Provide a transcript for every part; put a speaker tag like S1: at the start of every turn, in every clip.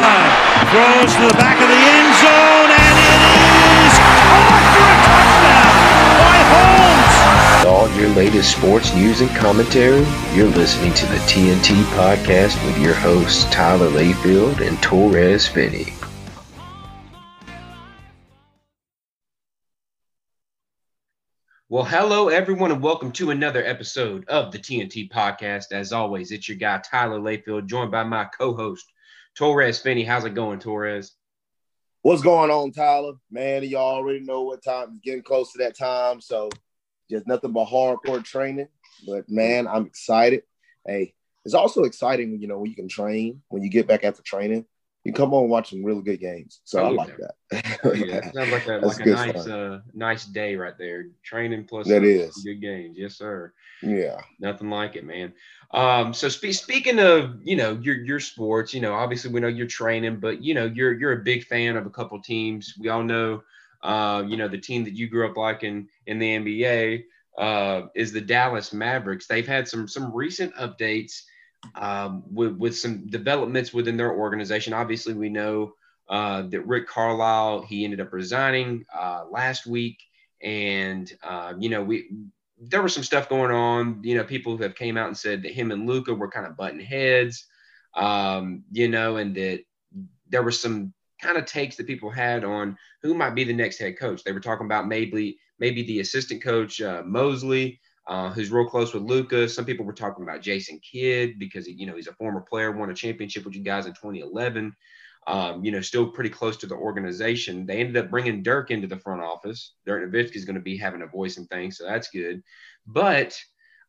S1: throws to the back of the end zone, and it is caught for a touchdown by Holmes.
S2: All your latest sports news and commentary, you're listening to the T&T podcast with your hosts Tyler Layfield and Torrez Finney. Well, hello everyone, and welcome to another episode of the T&T podcast. As always, it's your guy Tyler Layfield, joined by my co-host Torrez Finney. How's it going, Torrez?
S3: What's going on, Tyler? Man, you already know what time it's getting close to that time. So just nothing but hardcore training. But man, I'm excited. Hey, it's also exciting, you know, when you can train, when you get back after training, you come on watch some really good games. So oh, I like
S2: that. yeah, sounds like a, like a nice uh, nice day right there. Training plus
S3: that is
S2: good games. Yes, sir.
S3: Yeah.
S2: Nothing like it, man. Um, so spe- speaking of, you know, your your sports, you know, obviously we know you're training, but you know, you're you're a big fan of a couple teams. We all know uh, you know, the team that you grew up liking in in the NBA uh, is the Dallas Mavericks. They've had some some recent updates um, with, with some developments within their organization. Obviously, we know uh, that Rick Carlisle he ended up resigning uh, last week, and uh, you know we there was some stuff going on. You know, people have came out and said that him and Luka were kind of butting heads, um, you know, and that there were some kind of takes that people had on who might be the next head coach. They were talking about maybe maybe the assistant coach uh, Mosley uh, who's real close with Lucas. Some people were talking about Jason Kidd because you know he's a former player, won a championship with you guys in 2011. Um, you know, still pretty close to the organization. They ended up bringing Dirk into the front office. Dirk Nowitzki is going to be having a voice in things, so that's good. But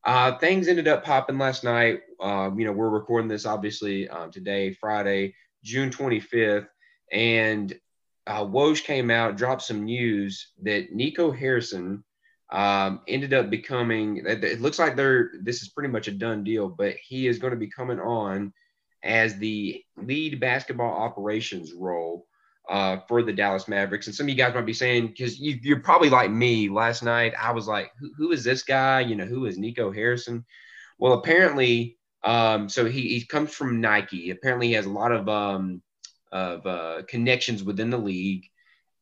S2: uh, things ended up popping last night. Uh, you know, we're recording this obviously um, today, Friday, June 25th, and uh, Woj came out, dropped some news that Nico Harrison um, ended up becoming. It looks like they're. This is pretty much a done deal, but he is going to be coming on as the lead basketball operations role uh, for the Dallas Mavericks. And some of you guys might be saying, because you, are probably like me last night, I was like, who, who is this guy? You know, who is Nico Harrison? Well, apparently, um, so he, he comes from Nike. Apparently, he has a lot of um, of uh, connections within the league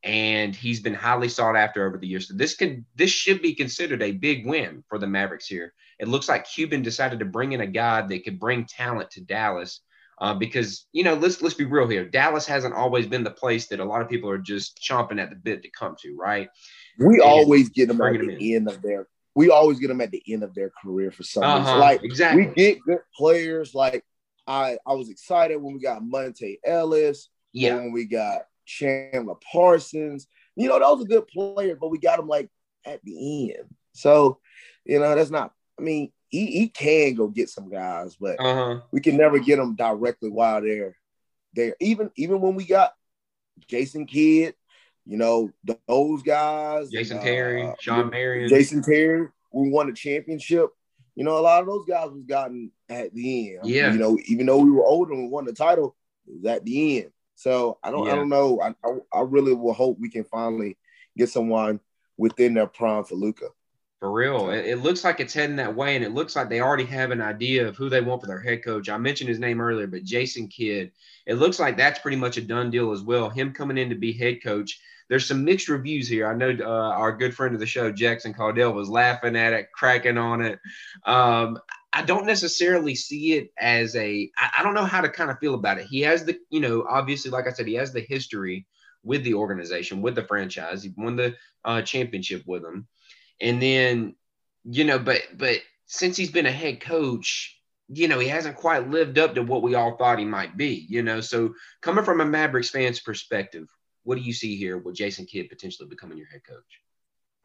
S2: and he's been highly sought after over the years. So this could this should be considered a big win for the Mavericks here. It looks like Cuban decided to bring in a guy that could bring talent to Dallas. Uh, because you know, let's let's be real here. Dallas hasn't always been the place that a lot of people are just chomping at the bit to come to, right?
S3: We and always get them at the them end of their. We always get them at the end of their career for some uh-huh, reason. Like exactly, we get good players. Like I, I was excited when we got Monta Ellis. Yeah, when we got Chandler Parsons. You know, those are good players, but we got them like at the end. So, you know, that's not, I mean, he, he can go get some guys, but uh-huh. we can never get them directly while they're there. Even even when we got Jason Kidd, you know, those guys,
S2: Jason uh, Terry, Shawn Marion,
S3: Jason Terry, we won the championship. You know, a lot of those guys was gotten at the end. Yeah. You know, even though we were older and we won the title, it was at the end. So I don't, yeah. I don't know. I, I, I really will hope we can finally get someone within their prime for Luka.
S2: For real, it, it, looks like it's heading that way, and it looks like they already have an idea of who they want for their head coach. I mentioned his name earlier, but Jason Kidd. It looks like that's pretty much a done deal as well. Him coming in to be head coach. There's some mixed reviews here. I know uh, our good friend of the show, Jackson Caudill, was laughing at it, cracking on it. Um, I don't necessarily see it as a. I, I don't know how to kind of feel about it. He has the, you know, obviously, like I said, he has the history with the organization, with the franchise. He won the uh, championship with them, and then, you know, but but since he's been a head coach, you know, he hasn't quite lived up to what we all thought he might be. You know, so coming from a Mavericks fan's perspective, what do you see here with Jason Kidd potentially becoming your head coach?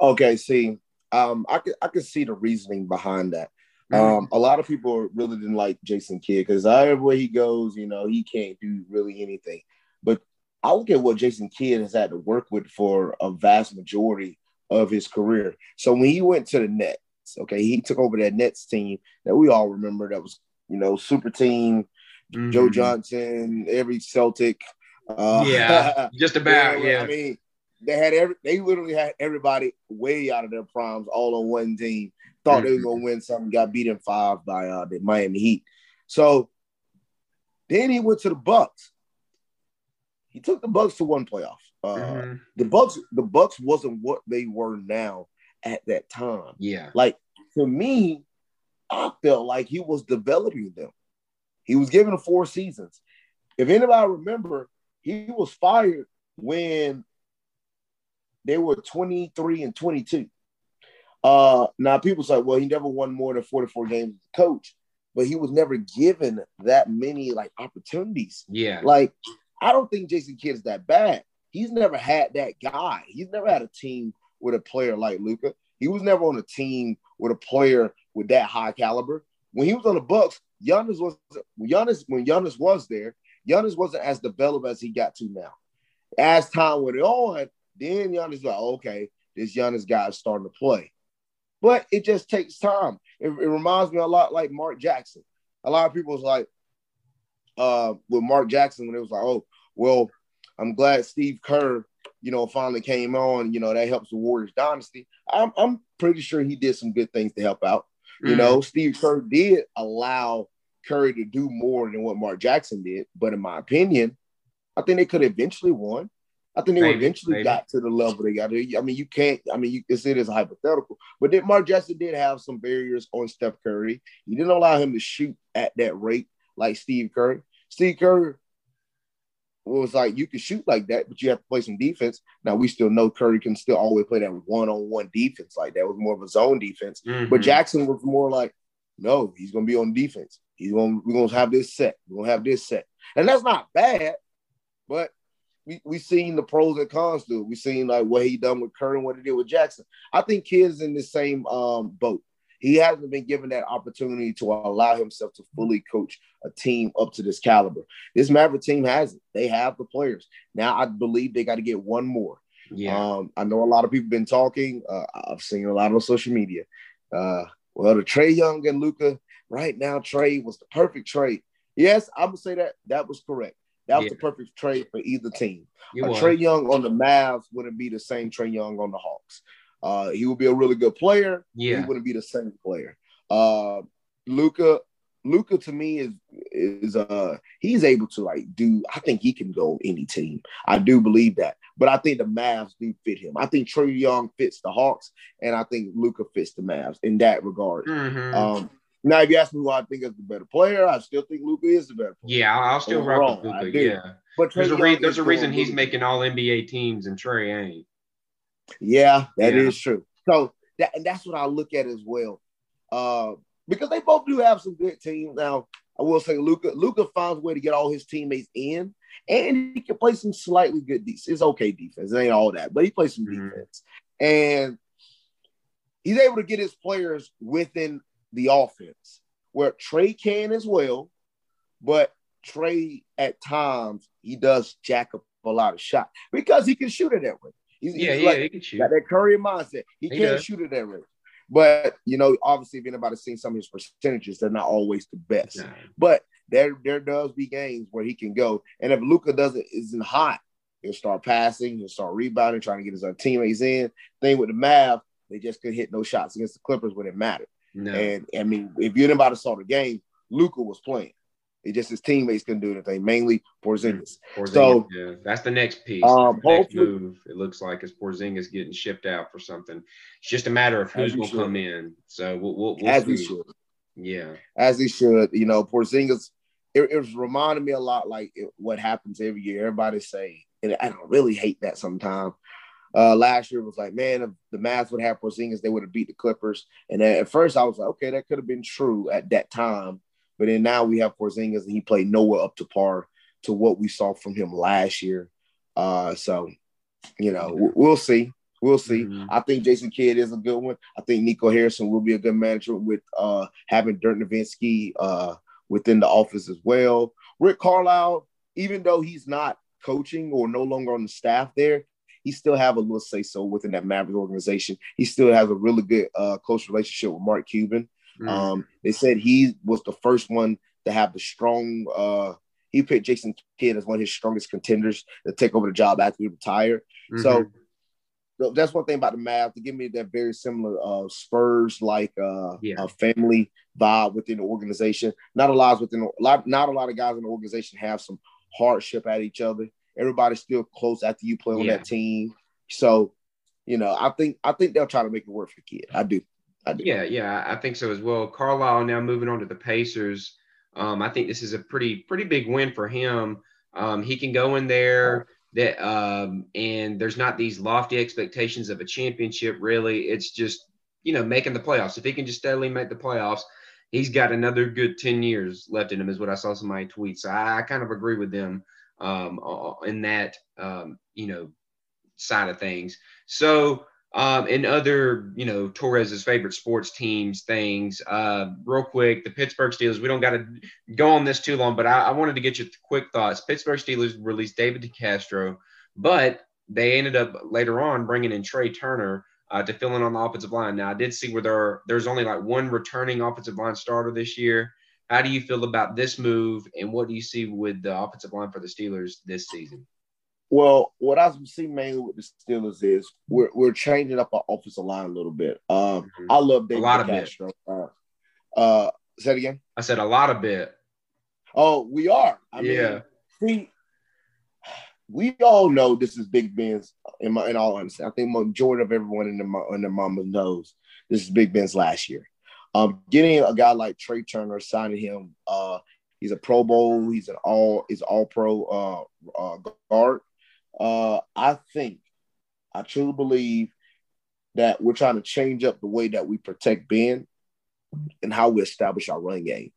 S3: Okay, see, um, I could I could see the reasoning behind that. Mm-hmm. Um, a lot of people really didn't like Jason Kidd because everywhere he goes, you know, he can't do really anything. But I look at what Jason Kidd has had to work with for a vast majority of his career. So when he went to the Nets, okay, he took over that Nets team that we all remember that was, you know, super team, mm-hmm. Joe Johnson, every Celtic.
S2: Uh, yeah, just about. yeah,
S3: I mean, they had every, they literally had everybody way out of their primes all on one team thought mm-hmm. they were gonna win something, got beat in five by uh, the Miami Heat. So then he went to the Bucks. he took the Bucks to one playoff. Uh, mm-hmm. The Bucks, the Bucks wasn't what they were now at that time.
S2: Yeah,
S3: like to me, I felt like he was developing them. He was given four seasons. If anybody remember, he was fired when they were 23 and 22. Uh, now people say, well, he never won more than 44 games as a coach, but he was never given that many like opportunities.
S2: Yeah.
S3: Like, I don't think Jason Kidd is that bad. He's never had that guy. He's never had a team with a player like Luka. He was never on a team with a player with that high caliber. When he was on the Bucks, Giannis was Giannis when Giannis was there. Giannis wasn't as developed as he got to now. As time went on, then Giannis like, okay, this Giannis guy is starting to play. But it just takes time. It, it, reminds me a lot like Mark Jackson. A lot of people was like, uh, with Mark Jackson when it was like, oh, well, I'm glad Steve Kerr, you know, finally came on. You know, that helps the Warriors dynasty. I'm, I'm pretty sure he did some good things to help out. Mm-hmm. You know, Steve Kerr did allow Curry to do more than what Mark Jackson did. But in my opinion, I think they could eventually won. I think they maybe, eventually maybe. got to the level they got to. I mean, you can't. I mean, you it's it is hypothetical, but then Mark Jackson did have some barriers on Steph Curry. He didn't allow him to shoot at that rate like Steve Curry. Steve Curry was like, you can shoot like that, but you have to play some defense. Now we still know Curry can still always play that one-on-one defense like that. It was more of a zone defense, mm-hmm. but Jackson was more like, no, he's gonna be on defense. He's gonna we're gonna have this set. We're gonna have this set, and that's not bad, but we we seen the pros and cons to it. We seen like what he done with Curry and what he did with Jackson. I think Kidd's in the same um, boat. He hasn't been given that opportunity to allow himself to fully coach a team up to this caliber. This Maverick team has it. They have the players. Now I believe they got to get one more.
S2: Yeah.
S3: Um, I know a lot of people been talking. Uh, I've seen a lot on social media. Uh, well, the Trae Young and Luka right now trade was the perfect trade. Yes, I would say that that was correct. That was yeah. the perfect trade for either team. You uh, Trae Young on the Mavs wouldn't be the same Trae Young on the Hawks. Uh, he would be a really good player.
S2: Yeah,
S3: he wouldn't be the same player. Uh, Luca, Luka to me is is uh he's able to like do. I think he can go any team. I do believe that, but I think the Mavs do fit him. I think Trae Young fits the Hawks, and I think Luka fits the Mavs in that regard.
S2: Mm-hmm.
S3: Um, now, if you ask me who I think is the better player, I still think Luka is the better player.
S2: Yeah, I'll still rock with Luka. Yeah, but there's a, re- there's a reason he's making all NBA teams and Trae ain't.
S3: Yeah, that yeah. is true. So that and that's what I look at as well, uh, because they both do have some good teams. Now, I will say Luka Luka finds a way to get all his teammates in, and he can play some slightly good defense. It's okay defense. It ain't all that, but he plays some mm-hmm. defense, and he's able to get his players within the offense, where Trae can as well, but Trae at times he does jack up a lot of shots because he can shoot it that way.
S2: He's, yeah, he's yeah, like, he can shoot.
S3: Got that Curry mindset. He, he can shoot it that way. But you know, obviously, if anybody's seen some of his percentages, they're not always the best. Nah. But there, there does be games where he can go. And if Luka doesn't isn't hot, he'll start passing, he'll start rebounding, trying to get his teammates in. Thing with the Mavs, they just couldn't hit no shots against the Clippers when it mattered. No. And I mean, if you anybody saw the game, Luka was playing. It just his teammates couldn't do anything, mainly Porzingis. Porzingis so
S2: yeah. that's the next piece. Um, the next move, it looks like, is Porzingis getting shipped out for something. It's just a matter of who's going to come in. So we'll, we'll, we'll
S3: as see. he should.
S2: Yeah,
S3: as he should. You know, Porzingis. It, it was reminding me a lot like it, what happens every year. Everybody say, and I don't really hate that sometimes. Uh, last year was like, man, if the Mavs would have Porzingis, they would have beat the Clippers. And at first, I was like, okay, that could have been true at that time. But then now we have Porzingis, and he played nowhere up to par to what we saw from him last year. Uh, so, you know, we'll see. We'll see. Mm-hmm. I think Jason Kidd is a good one. I think Nico Harrison will be a good manager with uh, having Dirk Nowitzki uh, within the office as well. Rick Carlisle, even though he's not coaching or no longer on the staff there, he still have a little say so within that Maverick organization. He still has a really good uh, close relationship with Mark Cuban. Mm. Um, they said he was the first one to have the strong. Uh, he picked Jason Kidd as one of his strongest contenders to take over the job after he retired. Mm-hmm. So that's one thing about the Mavs to give me that very similar uh, Spurs like uh, yeah. a family vibe within the organization. Not a lot within a lot, not a lot of guys in the organization have some hardship at each other. Everybody's still close after you play on yeah. that team. So, you know, I think I think they'll try to make it work for the kid. I do.
S2: Yeah, yeah, I think so as well. Carlisle now moving on to the Pacers. Um, I think this is a pretty pretty big win for him. Um, he can go in there that um, and there's not these lofty expectations of a championship. Really, it's just you know making the playoffs. If he can just steadily make the playoffs, he's got another good ten years left in him. Is what I saw somebody tweet. So I, I kind of agree with them um, in that um, you know side of things. So um, and other, you know, Torrez's favorite sports teams things. Uh, real quick, the Pittsburgh Steelers. We don't got to go on this too long, but I, I, wanted to get your quick thoughts. Pittsburgh Steelers released David DeCastro, but they ended up later on bringing in Trai Turner uh, to fill in on the offensive line. Now, I did see where there there's only like one returning offensive line starter this year. How do you feel about this move, and what do you see with the offensive line for the Steelers this season?
S3: Well, what I've see mainly with the Steelers is we're we're changing up our offensive line a little bit. Um, mm-hmm. I love David a lot Castro. Of bit. Uh, uh, say it again.
S2: I said a lot of bit.
S3: Oh, we are. I yeah. Mean, we we all know this is Big Ben's. In my, in all honesty, I think majority of everyone in the in the mama knows this is Big Ben's last year. Um, getting a guy like Trai Turner, signing him, uh, he's a Pro Bowl, he's an all, he's all Pro uh, uh, guard. Uh, I think, I truly believe that we're trying to change up the way that we protect Ben and how we establish our run game.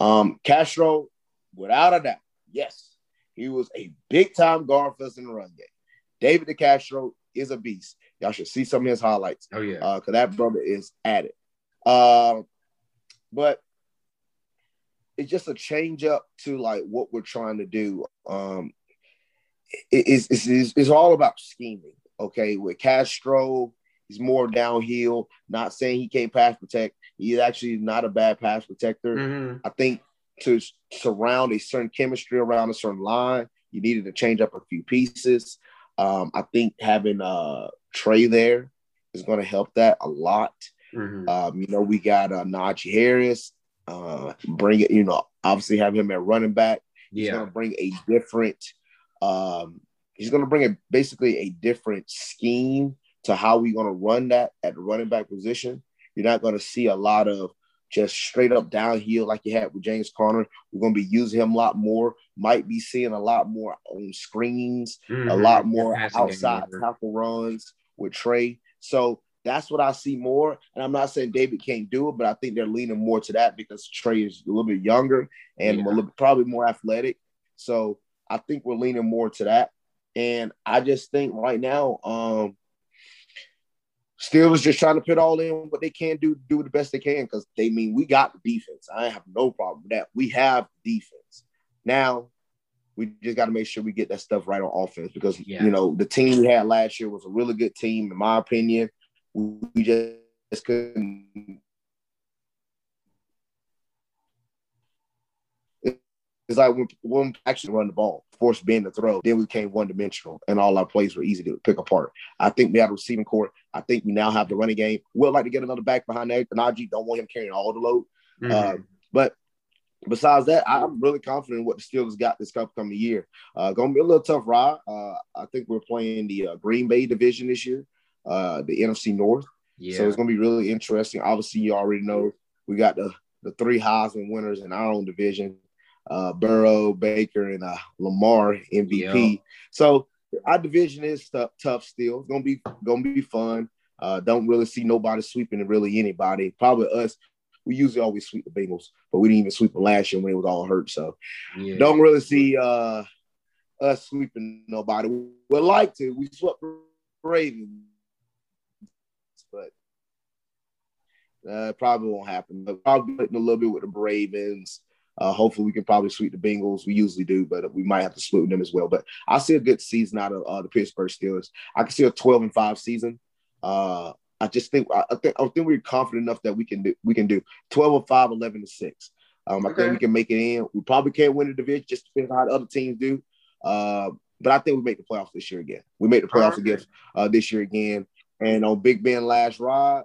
S3: Um, Castro, without a doubt, yes, he was a big time guard for us in the run game. David DeCastro is a beast. Y'all should see some of his highlights.
S2: Oh yeah,
S3: because uh, that brother is at it. Uh, but it's just a change up to like what we're trying to do. Um, it's, it's, it's all about scheming. Okay, with Castro, he's more downhill. Not saying he can't pass protect. He's actually not a bad pass protector. Mm-hmm. I think to surround a certain chemistry around a certain line, you needed to change up a few pieces. Um, I think having uh, Trai there is going to help that a lot. Mm-hmm. Um, you know, we got uh, Najee Harris. Uh, bring it, you know, obviously have him at running back. He's going to bring a different um, he's going to bring a basically a different scheme to how we're going to run that at the running back position. You're not going to see a lot of just straight up downhill like you had with James Conner. We're going to be using him a lot more. Might be seeing a lot more on screens, mm-hmm. a lot more outside tackle runs with Trai. So that's what I see more. And I'm not saying David can't do it, but I think they're leaning more to that because Trai is a little bit younger and yeah. little, probably more athletic. So I think we're leaning more to that. And I just think right now, um, Steelers just trying to put all in what they can do, do the best they can because they mean we got the defense. I have no problem with that. We have defense. Now we just got to make sure we get that stuff right on offense because yeah. you know the team we had last year was a really good team, in my opinion. We just couldn't It's like when when actually run the ball, force Ben to throw, then we became one dimensional, and all our plays were easy to pick apart. I think we have a receiving court. I think we now have the running game. We'd like to get another back behind that. Najee don't want him carrying all the load. Mm-hmm. Uh, but besides that, I'm really confident in what the Steelers got this upcoming year. Uh, going to be a little tough ride. Uh, I think we're playing the uh, Green Bay division this year, uh, the NFC North. Yeah. So it's going to be really interesting. Obviously, you already know we got the the three Heisman winners in our own division uh, Burrow, Baker, and uh, Lamar MVP. So our division is tough, tough still. It's gonna be gonna be fun. Uh, don't really see nobody sweeping really anybody. Probably us. We usually always sweep the Bengals, but we didn't even sweep them last year when it was all hurt. So yeah. don't really see uh, us sweeping nobody. We'd like to. We swept the Ravens, but uh, probably won't happen. But probably putting a little bit with the Ravens. Uh, hopefully, we can probably sweep the Bengals. We usually do, but we might have to split with them as well. But I see a good season out of uh, the Pittsburgh Steelers. I can see a 12 and five season. Uh, I just think I, think I think we're confident enough that we can do we can do 12 and 5, 11 and 6. Um, I okay. think we can make it in. We probably can't win the division, just depending on how the other teams do. Uh, but I think we make the playoffs this year again. We make the playoffs again uh, this year again. And on Big Ben last ride,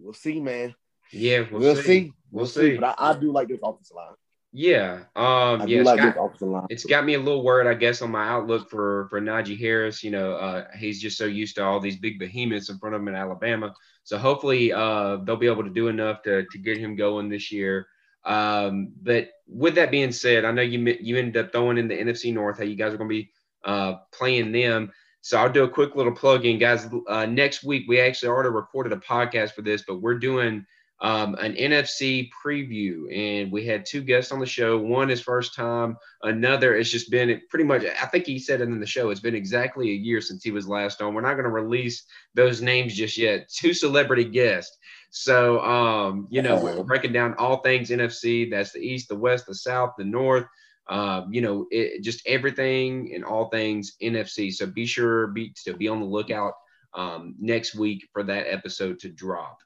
S3: we'll see, man.
S2: Yeah,
S3: we'll, we'll see.
S2: see. We'll see.
S3: But I, I, do like this offensive line.
S2: Yeah. Um, yeah, like it's, got, it's got me a little worried, I guess, on my outlook for for Najee Harris. You know, uh, he's just so used to all these big behemoths in front of him in Alabama. So hopefully, uh, they'll be able to do enough to to get him going this year. Um, but with that being said, I know you you ended up throwing in the NFC North. How you guys are going to be uh, playing them. So I'll do a quick little plug in, guys. Uh, next week we actually already recorded a podcast for this, but we're doing um, an NFC preview, and we had two guests on the show. One is first time, another it's just been pretty much. I think he said it in the show. It's been exactly a year since he was last on. We're not going to release those names just yet. Two celebrity guests. So, um, you know, we're breaking down all things NFC. That's the East, the West, the South, the North. Um, you know, it, just everything and all things NFC. So be sure be to be on the lookout um, next week for that episode to drop.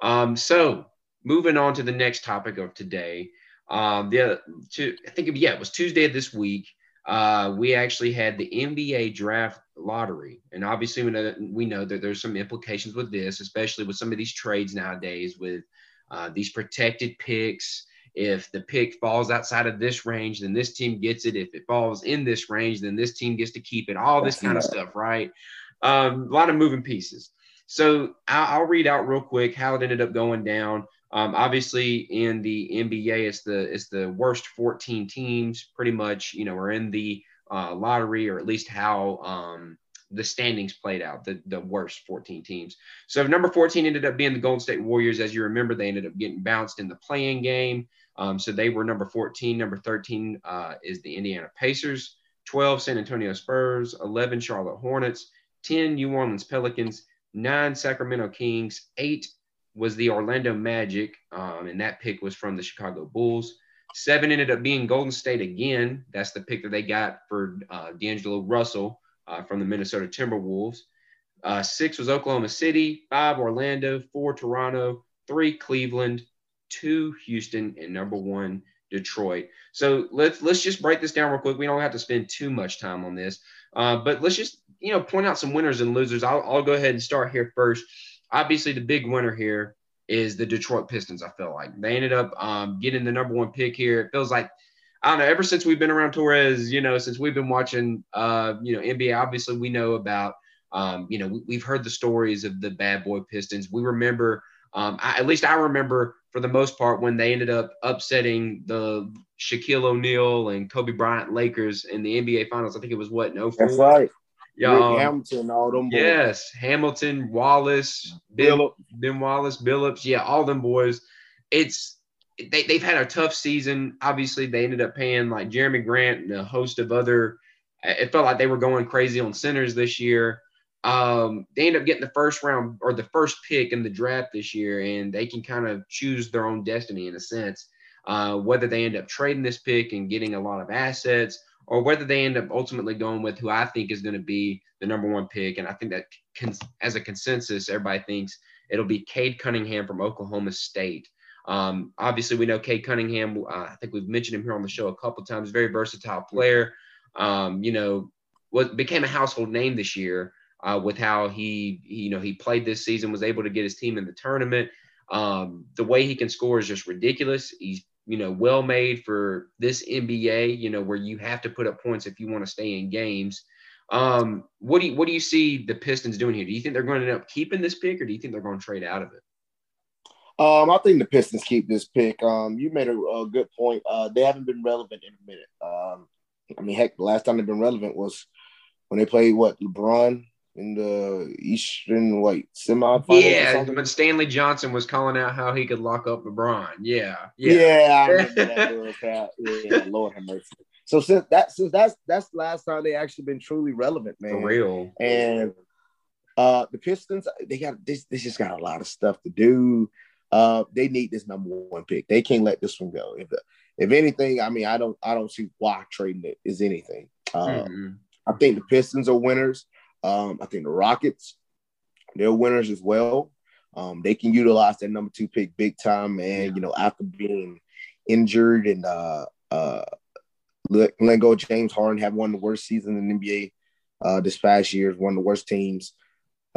S2: Um, so moving on to the next topic of today. Um, the to, I think yeah, it was Tuesday of this week. Uh, we actually had the NBA draft lottery, and obviously we know, we know that there's some implications with this, especially with some of these trades nowadays with uh, these protected picks. If the pick falls outside of this range, then this team gets it. If it falls in this range, then this team gets to keep it. All this kind of stuff, right? Um, a lot of moving pieces. So I'll, I'll, read out real quick how it ended up going down. Um, obviously, in the NBA, it's the it's the worst 14 teams, pretty much. You know, are in the uh, lottery, or at least how um, the standings played out. The the worst 14 teams. So number 14 ended up being the Golden State Warriors. As you remember, they ended up getting bounced in the play-in game. Um, so they were number 14. Number 13 uh, is the Indiana Pacers. 12 San Antonio Spurs. 11 Charlotte Hornets. 10 New Orleans Pelicans nine Sacramento Kings, eight was the Orlando Magic, um, and that pick was from the Chicago Bulls. Seven ended up being Golden State again. That's the pick that they got for uh, D'Angelo Russell uh, from the Minnesota Timberwolves. Uh, six was Oklahoma City, five Orlando, four Toronto, three Cleveland, two Houston, and number one Detroit. So let's let's just break this down real quick. We don't have to spend too much time on this, uh, but let's just you know, point out some winners and losers. I'll, I'll go ahead and start here first. Obviously, the big winner here is the Detroit Pistons. I feel like they ended up um, getting the number one pick here. It feels like I don't know. Ever since we've been around Torrez, you know, since we've been watching, uh, you know, NBA. Obviously, we know about, um, you know, we, have heard the stories of the bad boy Pistons. We remember, um, I, at least I remember for the most part when they ended up upsetting the Shaquille O'Neal and Kobe Bryant Lakers in the NBA Finals. I think it was what no.
S3: That's right. Yeah, um, Hamilton, all them.
S2: Boys. Yes, Hamilton, Wallace, ben, ben Wallace, Billups. Yeah, all them boys. It's they, they've had a tough season. Obviously, they ended up paying like Jerami Grant and a host of other. It felt like they were going crazy on centers this year. Um, they end up getting the first round or the first pick in the draft this year, and they can kind of choose their own destiny in a sense. Uh, whether they end up trading this pick and getting a lot of assets, or whether they end up ultimately going with who I think is going to be the number one pick. And I think that as a consensus, everybody thinks it'll be Cade Cunningham from Oklahoma State. Um, obviously, we know Cade Cunningham. Uh, I think we've mentioned him here on the show a couple times. Very versatile player. Um, you know, was became a household name this year uh, with how he, he, you know, he played this season, was able to get his team in the tournament. Um, the way he can score is just ridiculous. He's you know, well made for this NBA, you know, where you have to put up points if you want to stay in games. Um, what do you what do you see the Pistons doing here? Do you think they're going to end up keeping this pick, or do you think they're going to trade out of it?
S3: Um, I think the Pistons keep this pick. Um, you made a, a good point. Uh, they haven't been relevant in a minute. Um, I mean, heck, the last time they've been relevant was when they played what LeBron in the Eastern like semifinals.
S2: Yeah, when Stanley Johnson was calling out how he could lock up LeBron. Yeah,
S3: yeah, yeah. I remember that. yeah, Lord have mercy. So since that since that's that's the last time they actually been truly relevant, man.
S2: For real.
S3: And uh the Pistons, they got this. They just got a lot of stuff to do. Uh, they need this number one pick. They can't let this one go. If if anything, I mean, I don't I don't see why trading it is anything. Um, mm-hmm. I think the Pistons are winners. Um, I think the Rockets, they're winners as well. Um, they can utilize that number two pick big time, and you know, after being injured and uh, uh, let, go James Harden have one of the worst seasons in the NBA uh, this past year, one of the worst teams.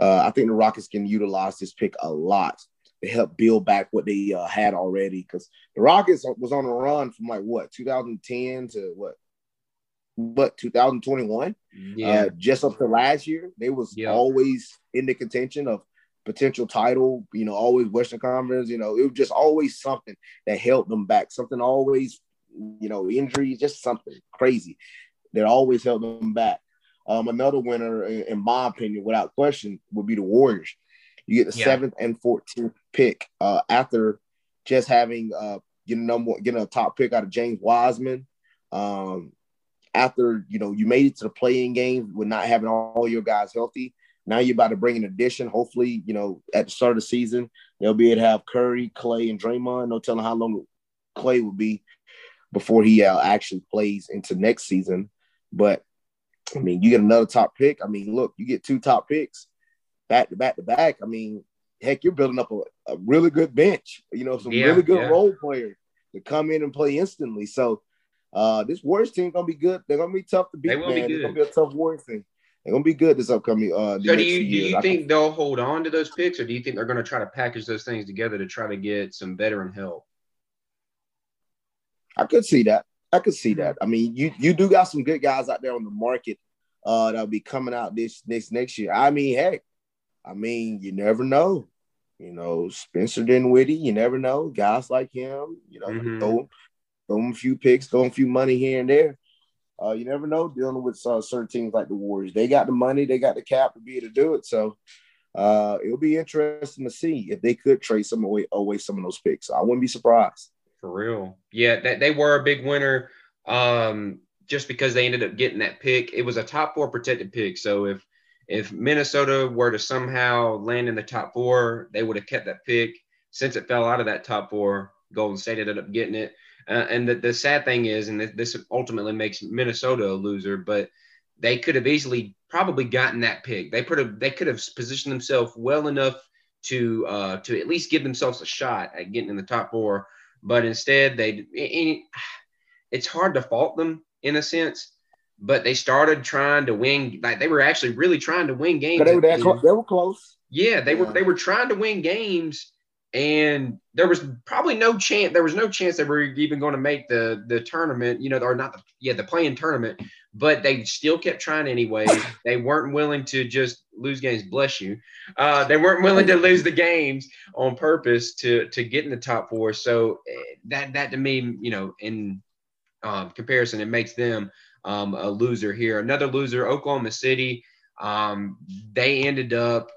S3: Uh, I think the Rockets can utilize this pick a lot. to help build back what they uh, had already. Because the Rockets was on a run from like what 2010 to what what 2021 yeah. Uh, just up to last year they was always in the contention of potential title you know always western conference you know it was just always something that held them back something always you know injuries just something crazy that always held them back. Um, another winner in my opinion without question would be the warriors. You get the yeah. seventh and 14th pick uh, after just having uh, getting number getting a top pick out of James Wiseman. Um, after you know you made it to the play-in game with not having all your guys healthy. Now you're about to bring an addition. Hopefully, you know at the start of the season they'll be able to have Curry, Clay, and Draymond. No telling how long Clay will be before he uh, actually plays into next season. But I mean, you get another top pick. I mean, look, you get two top picks back to back to back. I mean, heck, you're building up a, a really good bench. You know, some yeah, really good yeah. role players to come in and play instantly. So uh, this Warriors team gonna be good. They're gonna be tough to beat. They will man. Be good. It's gonna be a tough Warriors team. They're gonna be good this upcoming. Uh,
S2: so do you do you think they'll hold on to those picks, or do you think they're gonna try to package those things together to try to get some veteran help?
S3: I could see that. I could see that. I mean, you you do got some good guys out there on the market uh, that'll be coming out this next next year. I mean, heck, I mean, you never know. You know, Spencer Dinwiddie, you never know. Guys like him, you know, mm-hmm. throw, throw a few picks, him a few money here and there. Uh, you never know dealing with uh, certain teams like the Warriors. They got the money, they got the cap to be able to do it. So uh, it'll be interesting to see if they could trade some away, away some of those picks. I wouldn't be surprised.
S2: For real. Yeah, that, they were a big winner um, just because they ended up getting that pick. It was a top four protected pick. So if if Minnesota were to somehow land in the top four, they would have kept that pick. Since it fell out of that top four, Golden State ended up getting it. Uh, and the, the sad thing is, and this ultimately makes Minnesota a loser, but they could have easily probably gotten that pick. They could have they could have positioned themselves well enough to uh, to at least give themselves a shot at getting in the top four. But instead, they it's hard to fault them in a sense but they started trying to win. Like they were actually really trying to win games.
S3: They were, that close. they were close.
S2: Yeah, they yeah. were. They were trying to win games, and there was probably no chance. There was no chance they were even going to make the the tournament. You know, or not. The, yeah, the play-in tournament. But they still kept trying anyway. they weren't willing to just lose games. Bless you. Uh, they weren't willing to lose the games on purpose to to get in the top four. So eh, that that to me, you know, in um, comparison, it makes them um, a loser here. Another loser, Oklahoma City. Um, they ended up,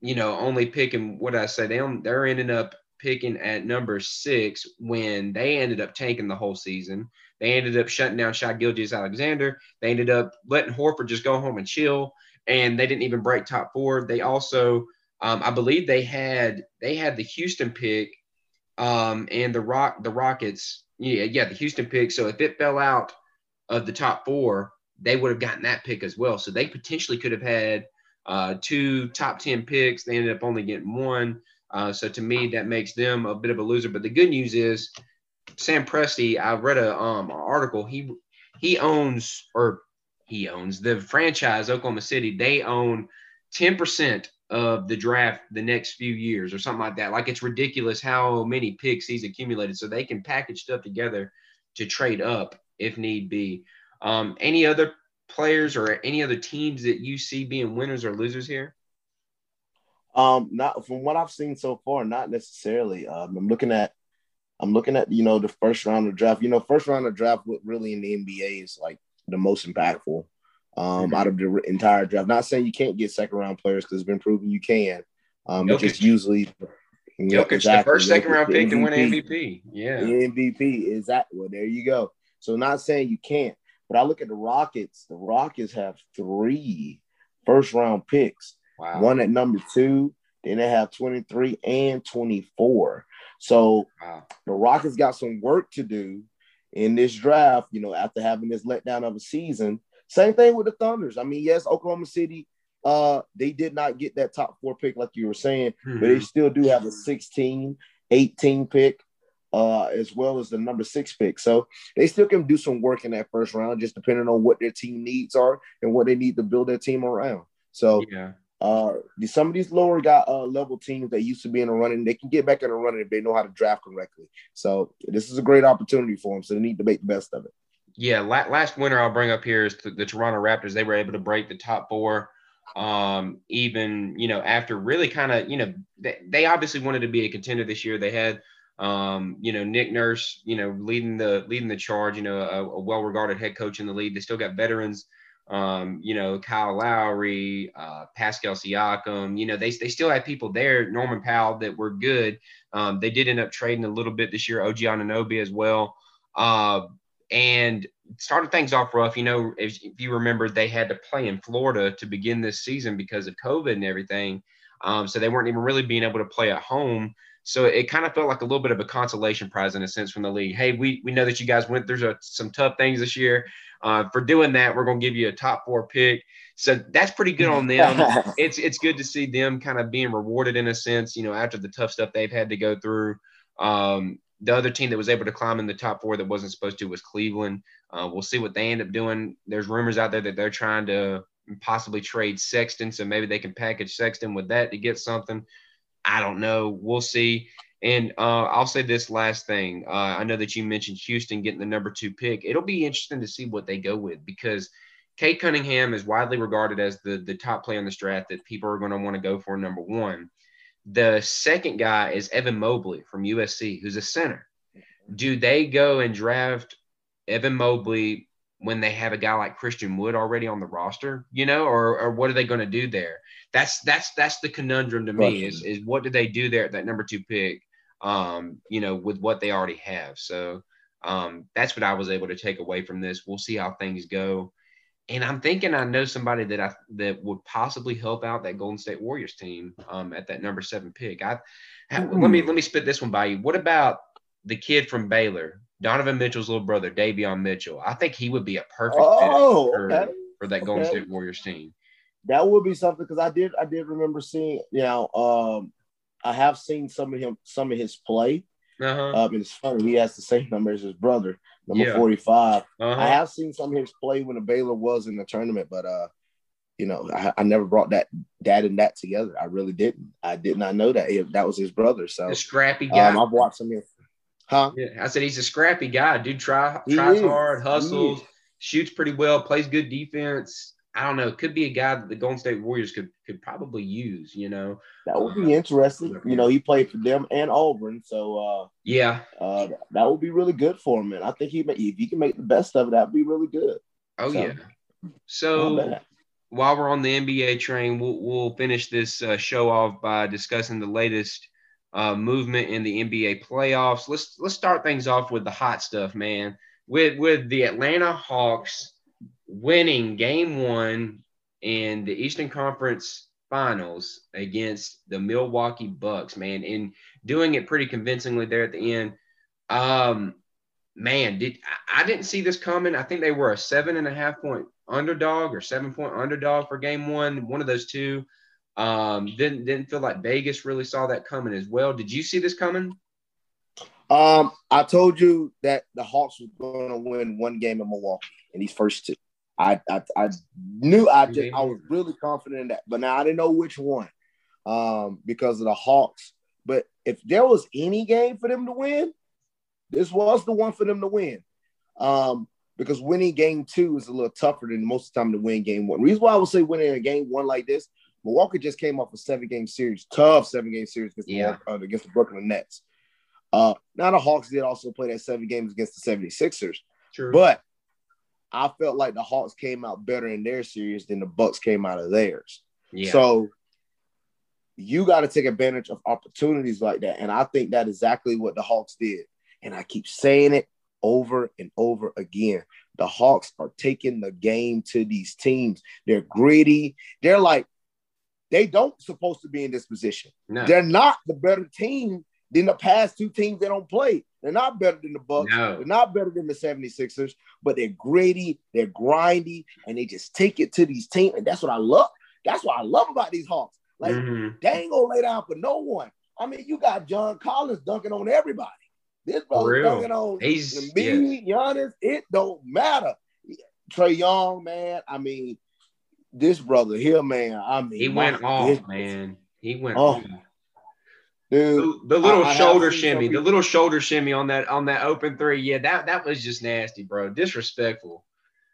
S2: you know, only picking what I say. They they're ending up picking at number six when they ended up tanking the whole season. They ended up shutting down Shai Gilgeous-Alexander. They ended up letting Horford just go home and chill, and they didn't even break top four. They also, um, I believe, they had they had the Houston pick, um, and the Rock the Rockets. Yeah, yeah, the Houston pick. So if it fell out of the top four, they would have gotten that pick as well. So they potentially could have had uh, two top 10 picks. They ended up only getting one. Uh, so to me, that makes them a bit of a loser. But the good news is Sam Presti, I read a um, article. He he owns or he owns the franchise Oklahoma City. They own 10% of the draft the next few years or something like that. Like it's ridiculous how many picks he's accumulated. So they can package stuff together to trade up if need be. Um, any other players or any other teams that you see being winners or losers here?
S3: Um, not from what I've seen so far, not necessarily. Um, I'm looking at, I'm looking at you know the first round of draft. You know, first round of draft what really in the NBA is like the most impactful um, mm-hmm. out of the entire draft. Not saying you can't get second round players because it's been proven you can. Um, Jokic. it's usually
S2: Jokic, exactly. the first second round pick to win MVP. Yeah,
S3: the MVP is that. Well, there you go. So not saying you can't, but I look at the Rockets. The Rockets have three first round picks. Wow. One at number two, then they have 23 and 24. So wow. the Rockets got some work to do in this draft, you know, after having this letdown of a season. Same thing with the Thunders. I mean, yes, Oklahoma City, uh, they did not get that top four pick, like you were saying, mm-hmm. but they still do have a 16, 18 pick uh, as well as the number six pick. So they still can do some work in that first round, just depending on what their team needs are and what they need to build their team around. So
S2: yeah,
S3: Uh, some of these lower got uh, level teams that used to be in the running, they can get back in the running if they know how to draft correctly. So this is a great opportunity for them. So they need to make the best of it.
S2: Yeah, last winter I'll bring up here is the, the Toronto Raptors. They were able to break the top four, um, even you know after really kind of you know they, they obviously wanted to be a contender this year. They had um, you know Nick Nurse, you know leading the leading the charge. You know a, a well regarded head coach in the league. They still got veterans um, you know, Kyle Lowry, uh, Pascal Siakam, you know, they, they still had people there, Norman Powell, that were good. Um, they did end up trading a little bit this year, OG Anunoby as well. Uh, and started things off rough. You know, if, if, you remember, they had to play in Florida to begin this season because of COVID and everything. Um, so they weren't even really being able to play at home. So it kind of felt like a little bit of a consolation prize in a sense from the league. Hey, we, we know that you guys went through some tough things this year. Uh, for doing that, we're going to give you a top four pick. So that's pretty good on them. it's it's good to see them kind of being rewarded in a sense, you know, after the tough stuff they've had to go through. Um, the other team that was able to climb in the top four that wasn't supposed to was Cleveland. Uh, we'll see what they end up doing. There's rumors out there that they're trying to possibly trade Sexton, so maybe they can package Sexton with that to get something. I don't know. We'll see. And uh, I'll say this last thing. Uh, I know that you mentioned Houston getting the number two pick. It'll be interesting to see what they go with because Cade Cunningham is widely regarded as the, the top player in this draft that people are going to want to go for number one. The second guy is Evan Mobley from USC, who's a center. Do they go and draft Evan Mobley when they have a guy like Christian Wood already on the roster, you know, or, or what are they going to do there? That's that's that's the conundrum to me is is what do they do there at that number two pick? um, you know, with what they already have. So um, that's what I was able to take away from this. We'll see how things go. And I'm thinking I know somebody that I that would possibly help out that Golden State Warriors team um, at that number seven pick. I let me let me spit this one by you. What about the kid from Baylor, Donovan Mitchell's little brother, Davion Mitchell? I think he would be a perfect
S3: oh,
S2: for, okay. for that Golden okay. State Warriors team.
S3: That would be something because I did I did remember seeing you know um, I have seen some of him, some of his play. Uh-huh. Um, it's funny he has the same number as his brother, number yeah. forty five. Uh-huh. I have seen some of his play when the Baylor was in the tournament, but uh, you know, I, I, never brought that dad and that together. I really didn't. I did not know that if that was his brother. So
S2: a scrappy guy.
S3: Um, I've watched some. Huh?
S2: Yeah, I said he's a scrappy guy. Dude, try tries hard, hustles, shoots pretty well, plays good defense. I don't know, It could be a guy that the Golden State Warriors could could probably use, you know.
S3: That would be interesting. You know, he played for them and Auburn, so uh
S2: yeah.
S3: Uh that would be really good for him. And I think he may, if he can make the best of it, that'd be really good.
S2: Oh so, yeah. So while we're on the NBA train, we'll we'll finish this uh, show off by discussing the latest uh, movement in the NBA playoffs. Let's let's start things off with the hot stuff, man. With with the Atlanta Hawks winning game one in the Eastern Conference Finals against the Milwaukee Bucks, man, and doing it pretty convincingly there at the end. Um, man, did I didn't see this coming. I think they were a seven and a half point underdog or seven point underdog for game one, one of those two. Um, didn't didn't feel like Vegas really saw that coming as well. Did you see this coming?
S3: Um, I told you that the Hawks were going to win one game in Milwaukee in these first two. I, I, I knew I just I was really confident in that, but now I didn't know which one um, because of the Hawks. But if there was any game for them to win, this was the one for them to win. Um, because winning game two is a little tougher than most of the time to win game one. reason why I would say winning a game one like this, Milwaukee just came off a seven game series, tough seven game series against, yeah. the, uh, against the Brooklyn Nets. Uh, now the Hawks did also play that seven games against the 76ers. True. But I felt like the Hawks came out better in their series than the Bucks came out of theirs. Yeah. So you got to take advantage of opportunities like that. And I think that exactly what the Hawks did. And I keep saying it over and over again. The Hawks are taking the game to these teams. They're gritty. They're like, they don't supposed to be in this position. No. They're not the better team than the past two teams they don't play. They're not better than the Bucks. No. They're not better than the 76ers, but they're gritty, they're grindy, and they just take it to these teams. And that's what I love. That's what I love about these Hawks. Like mm-hmm. they ain't gonna lay down for no one. I mean, you got John Collins dunking on everybody. This brother dunking on He's, me, yeah. Giannis. It don't matter. Trae Young, man. I mean, this brother here, man. I mean,
S2: he went off, man. He went off.
S3: Dude,
S2: the, the little I, shoulder I shimmy, the little shoulder shimmy on that on that open three, yeah, that that was just nasty, bro. Disrespectful.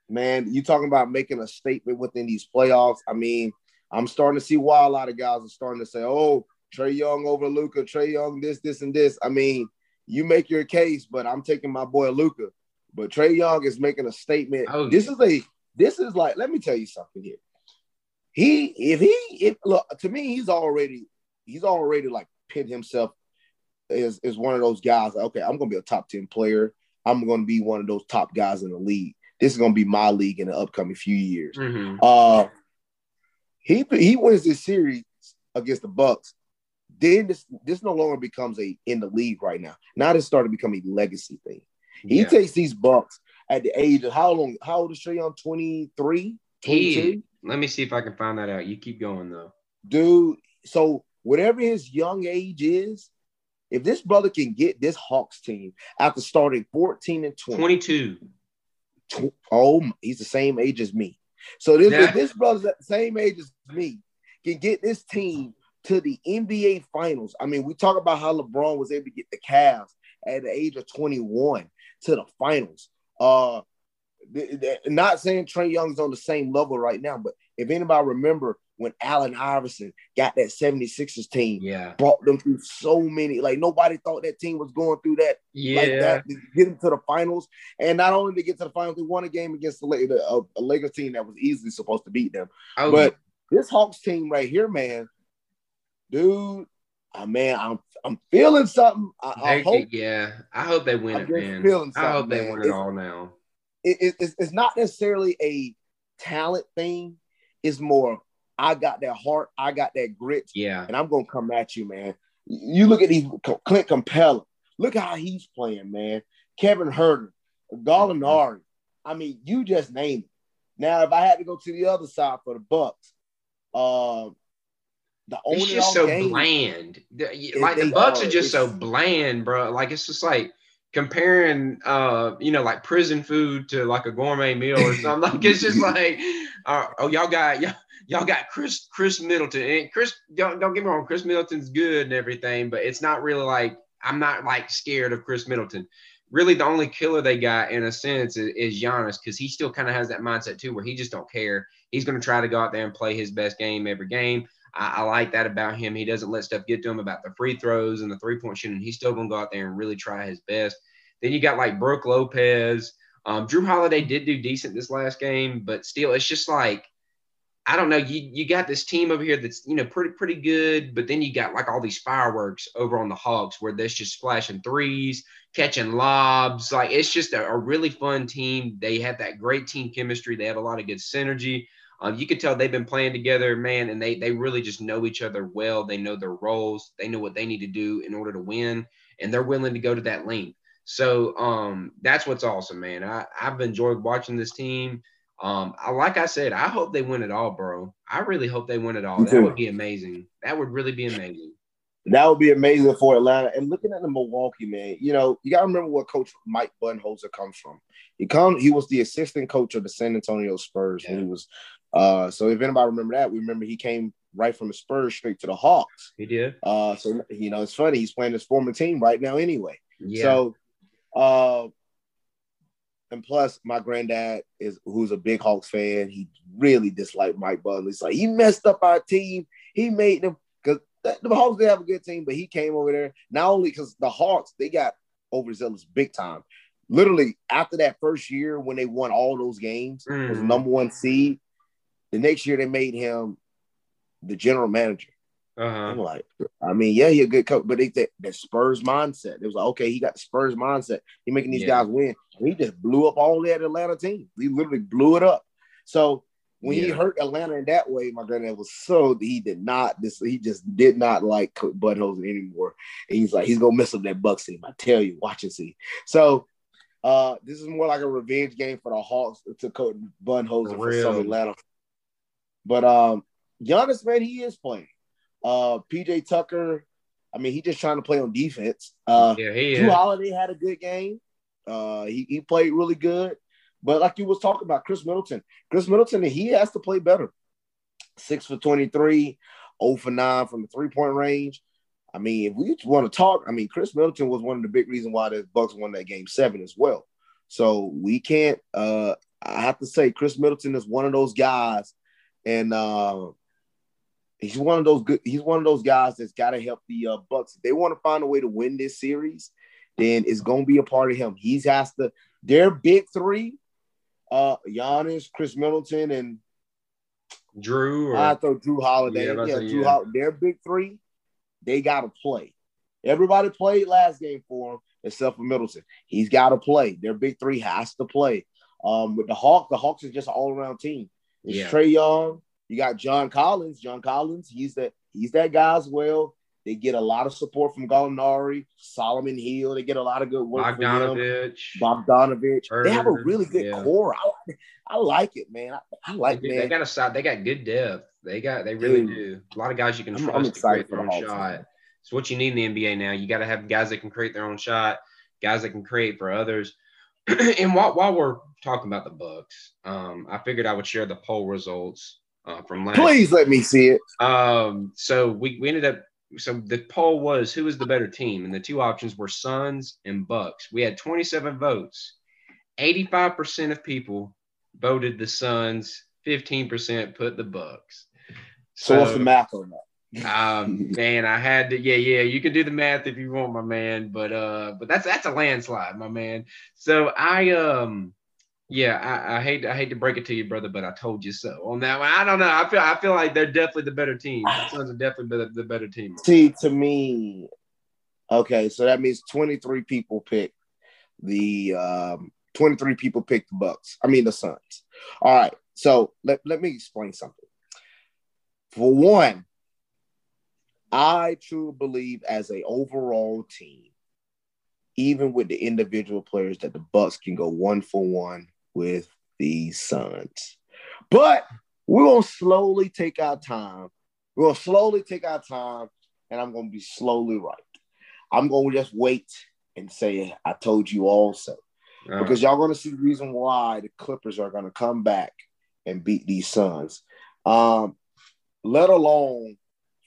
S3: Man, you talking about making a statement within these playoffs? I mean, I'm starting to see why a lot of guys are starting to say, "Oh, Trae Young over Luka, Trae Young this, this, and this." I mean, you make your case, but I'm taking my boy Luka. But Trae Young is making a statement. Oh, this is a this is like, let me tell you something here. He, if he, if look to me, he's already, he's already like pinned himself as, as one of those guys. Like, okay, I'm gonna be a top 10 player. I'm gonna be one of those top guys in the league. This is gonna be my league in the upcoming few years. Mm-hmm. Uh he he wins this series against the Bucks. Then this this no longer becomes a in the league right now. Now it's started to become a legacy thing. He yeah. takes these Bucks at the age of how long? How old is Trae Young? 23? 22?
S2: let me see if I can find that out. You keep going though.
S3: Dude, so whatever his young age is, if this brother can get this Hawks team after starting 14 and 20,
S2: 22.
S3: Tw- oh, he's the same age as me. So this, yeah. if this brother's at the same age as me, can get this team to the NBA finals. I mean, we talk about how LeBron was able to get the Cavs at the age of 21 to the finals. Uh, not saying Trae Young's on the same level right now, but if anybody remember when Allen Iverson got that 76ers team,
S2: yeah,
S3: brought them through so many, like nobody thought that team was going through that,
S2: yeah,
S3: like that, to get them to the finals. And not only to get to the finals, they won a game against the, the uh, a Lakers team that was easily supposed to beat them. Oh, but this Hawks team right here, man, dude, uh, man, I'm I'm feeling something. I, I hope,
S2: yeah, I hope they win it, man. I hope they man. win it it's, all now.
S3: It, it, it's, it's not necessarily a talent thing. It's more, I got that heart, I got that grit,
S2: yeah,
S3: and I'm gonna come at you, man. You look at these Clint Capela. Look how he's playing, man. Kevin Huerter, Gallinari. I mean, you just name it. Now, if I had to go to the other side for the Bucks, uh,
S2: the only thing. it's just so bland. like the Bucks are, are just so bland, bro. Like it's just like comparing, uh, you know, like prison food to like a gourmet meal or something. like it's just like, uh, oh, y'all got y'all, y'all got chris Khris Middleton and chris Don't don't get me wrong, Khris Middleton's good and everything, but it's not really like I'm not like scared of Khris Middleton. Really, the only killer they got in a sense is, is Giannis because he still kind of has that mindset too, where he just don't care. He's going to try to go out there and play his best game every game. I, I, like that about him. He doesn't let stuff get to him about the free throws and the three point shooting. He's still going to go out there and really try his best. Then you got like Brook Lopez. Um, Jrue Holiday did do decent this last game, but still, it's just like I don't know. You you got this team over here that's you know pretty pretty good, but then you got like all these fireworks over on the Hawks where they're just splashing threes, catching lobs. Like it's just a, a really fun team. They have that great team chemistry. They have a lot of good synergy. Um, you could tell they've been playing together, man, and they they really just know each other well. They know their roles. They know what they need to do in order to win, and they're willing to go to that length. So um, that's what's awesome, man. I, I've enjoyed watching this team. Um, I, like I said, I hope they win it all, bro. I really hope they win it all. That would be amazing. That would really be amazing.
S3: That would be amazing for Atlanta. And looking at the Milwaukee, man, you know, you gotta remember where Coach Mike Budenholzer comes from. He come, he was the assistant coach of the San Antonio Spurs, yeah. and he was uh, so if anybody remember that, we remember he came right from the Spurs straight to the Hawks.
S2: He did.
S3: Uh, so you know, it's funny. He's playing his former team right now anyway. Yeah. So, uh, and plus, my granddad is who's a big Hawks fan. He really disliked Mike Butler. He's like he messed up our team. He made them because the Hawks did have a good team, but he came over there not only because the Hawks they got overzealous big time. Literally after that first year when they won all those games, mm. was number one seed. The next year they made him the general manager. Uh-huh. I'm like, I mean, yeah, he a good coach, but they that, that Spurs mindset. It was like, okay, he got the Spurs mindset. He making these yeah. guys win. And he just blew up all that Atlanta team. He literally blew it up. So when yeah. he hurt Atlanta in that way, my granddad was so he did not this he just did not like Budenholzer anymore. And he's like, he's gonna mess up that Bucks team. I tell you, watch and see. So uh this is more like a revenge game for the Hawks to coach Budenholzer for, for some Atlanta but um, Giannis, man, he is playing. Uh, PJ Tucker, I mean, he just trying to play on defense. Uh, yeah, he Jrue Holiday had a good game. Uh, he, he played really good. But like you was talking about, Khris Middleton, Khris Middleton, he has to play better. six for 23, 0 for 9 from the three point range. I mean, if we want to talk, I mean, Khris Middleton was one of the big reasons why the Bucks won that game seven as well. So we can't. Uh, I have to say, Khris Middleton is one of those guys, and uh, he's one of those good. He's one of those guys that's got to help the uh, Bucks. If they want to find a way to win this series, then it's going to be a part of him. He's has to. Their big three, uh, Giannis, Khris Middleton, and
S2: Jrue. Or,
S3: I throw Jrue Holiday. Yeah, yeah Jrue. Yeah. Holiday. Their big three, they got to play. Everybody played last game for him except for Middleton. He's got to play. Their big three has to play. Um, with the Hawks, the Hawks is just an all around team. It's yeah. Trae Young. You got John Collins. John Collins, he's that he's that guy as well. They get a lot of support from Gallinari, Solomon Hill. They get a lot of good work
S2: Bogdanovich,
S3: from Bogdanovich. they have a really good yeah. core. I, I like it, man. I, I like
S2: they,
S3: man.
S2: They got a side. They got good depth. They got. They really Dude, do. A lot of guys you can trust I'm, I'm to create their own shot. It's what you need in the NBA now. You got to have guys that can create their own shot, guys that can create for others. and while, while we're talking about the Bucks, um, I figured I would share the poll results uh, from last.
S3: Please let me see it.
S2: Um, so we, we ended up. So the poll was who is the better team, and the two options were Suns and Bucks. We had 27 votes. 85% of people voted the Suns. 15% put the Bucks.
S3: So, so what's the math on that?
S2: Um, man, I had to. Yeah, yeah. You can do the math if you want, my man. But uh, but that's that's a landslide, my man. So I um, yeah, I, I hate I hate to break it to you, brother, but I told you so on that one. I don't know. I feel I feel like they're definitely the better team. The Suns are definitely the, the better team.
S3: See, to me, okay, so that means twenty three people pick the um, twenty three people pick the Bucks. I mean the Suns. All right. So let, let me explain something. For one, I truly believe as a overall team, even with the individual players, that the Bucks can go one for one with the Suns. But we're gonna slowly take our time. We're gonna slowly take our time, and I'm gonna be slowly right. I'm gonna just wait and say I told you also. Uh-huh. Because y'all gonna see the reason why the Clippers are gonna come back and beat these Suns. Um, let alone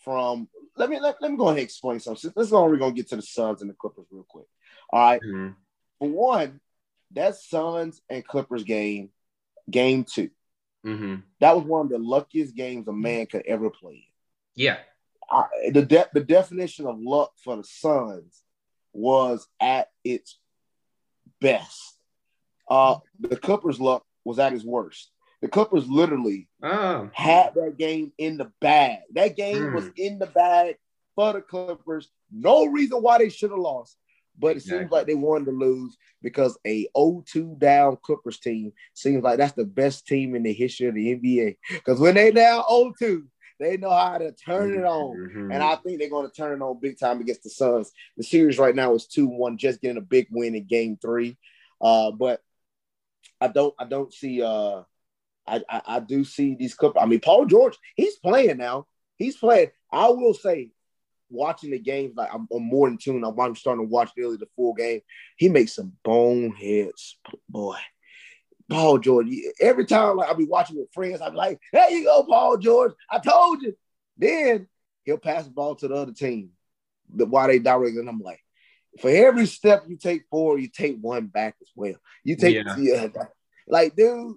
S3: from let me let, let me go ahead and explain something. This is only we're gonna get to the Suns and the Clippers real quick. All right. mm-hmm. For one, that Suns and Clippers game, game 2
S2: mm-hmm.
S3: that was one of the luckiest games a man could ever play.
S2: Yeah.
S3: I, the de- the definition of luck for the Suns was at its best. Uh, the Clippers' luck was at its worst. The Clippers literally
S2: oh.
S3: had that game in the bag. That game mm. was in the bag for the Clippers. No reason why they should have lost, but exactly. it seems like they wanted to lose because a 0-2 down Clippers team seems like that's the best team in the history of the NBA. Because when they down 0-2, they know how to turn it on. Mm-hmm. And I think they're going to turn it on big time against the Suns. The series right now is 2-1, just getting a big win in game three. Uh, but I don't I don't see uh I, I, I do see these Clippers. I mean, Paul George, he's playing now. He's playing. I will say, watching the games, like I'm, I'm more in tune. I'm, I'm starting to watch nearly the full game. He makes some boneheads, boy. Paul George. Every time like I'll be watching with friends, I'm like, there you go, Paul George. I told you. Then he'll pass the ball to the other team. While they direct, and I'm like, for every step you take forward, you take one back as well. You take yeah. yeah like, dude,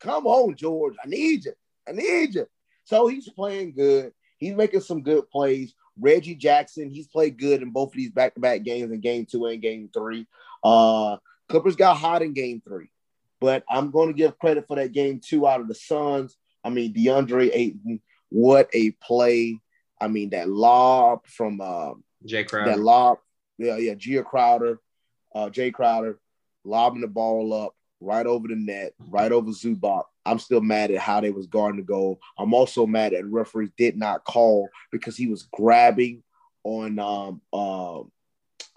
S3: Come on, George. I need you. I need you. So he's playing good. He's making some good plays. Reggie Jackson, he's played good in both of these back-to-back games in game two and game three. Uh Clippers got hot in game three, but I'm going to give credit for that game two out of the Suns. I mean, DeAndre Ayton, what a play. I mean, that lob from uh,
S2: Jae Crowder.
S3: That lob, yeah, yeah, Gia Crowder, uh, Jae Crowder, lobbing the ball up right over the net, right over Zubac. I'm still mad at how they was guarding the goal. I'm also mad at referees did not call because he was grabbing on um uh,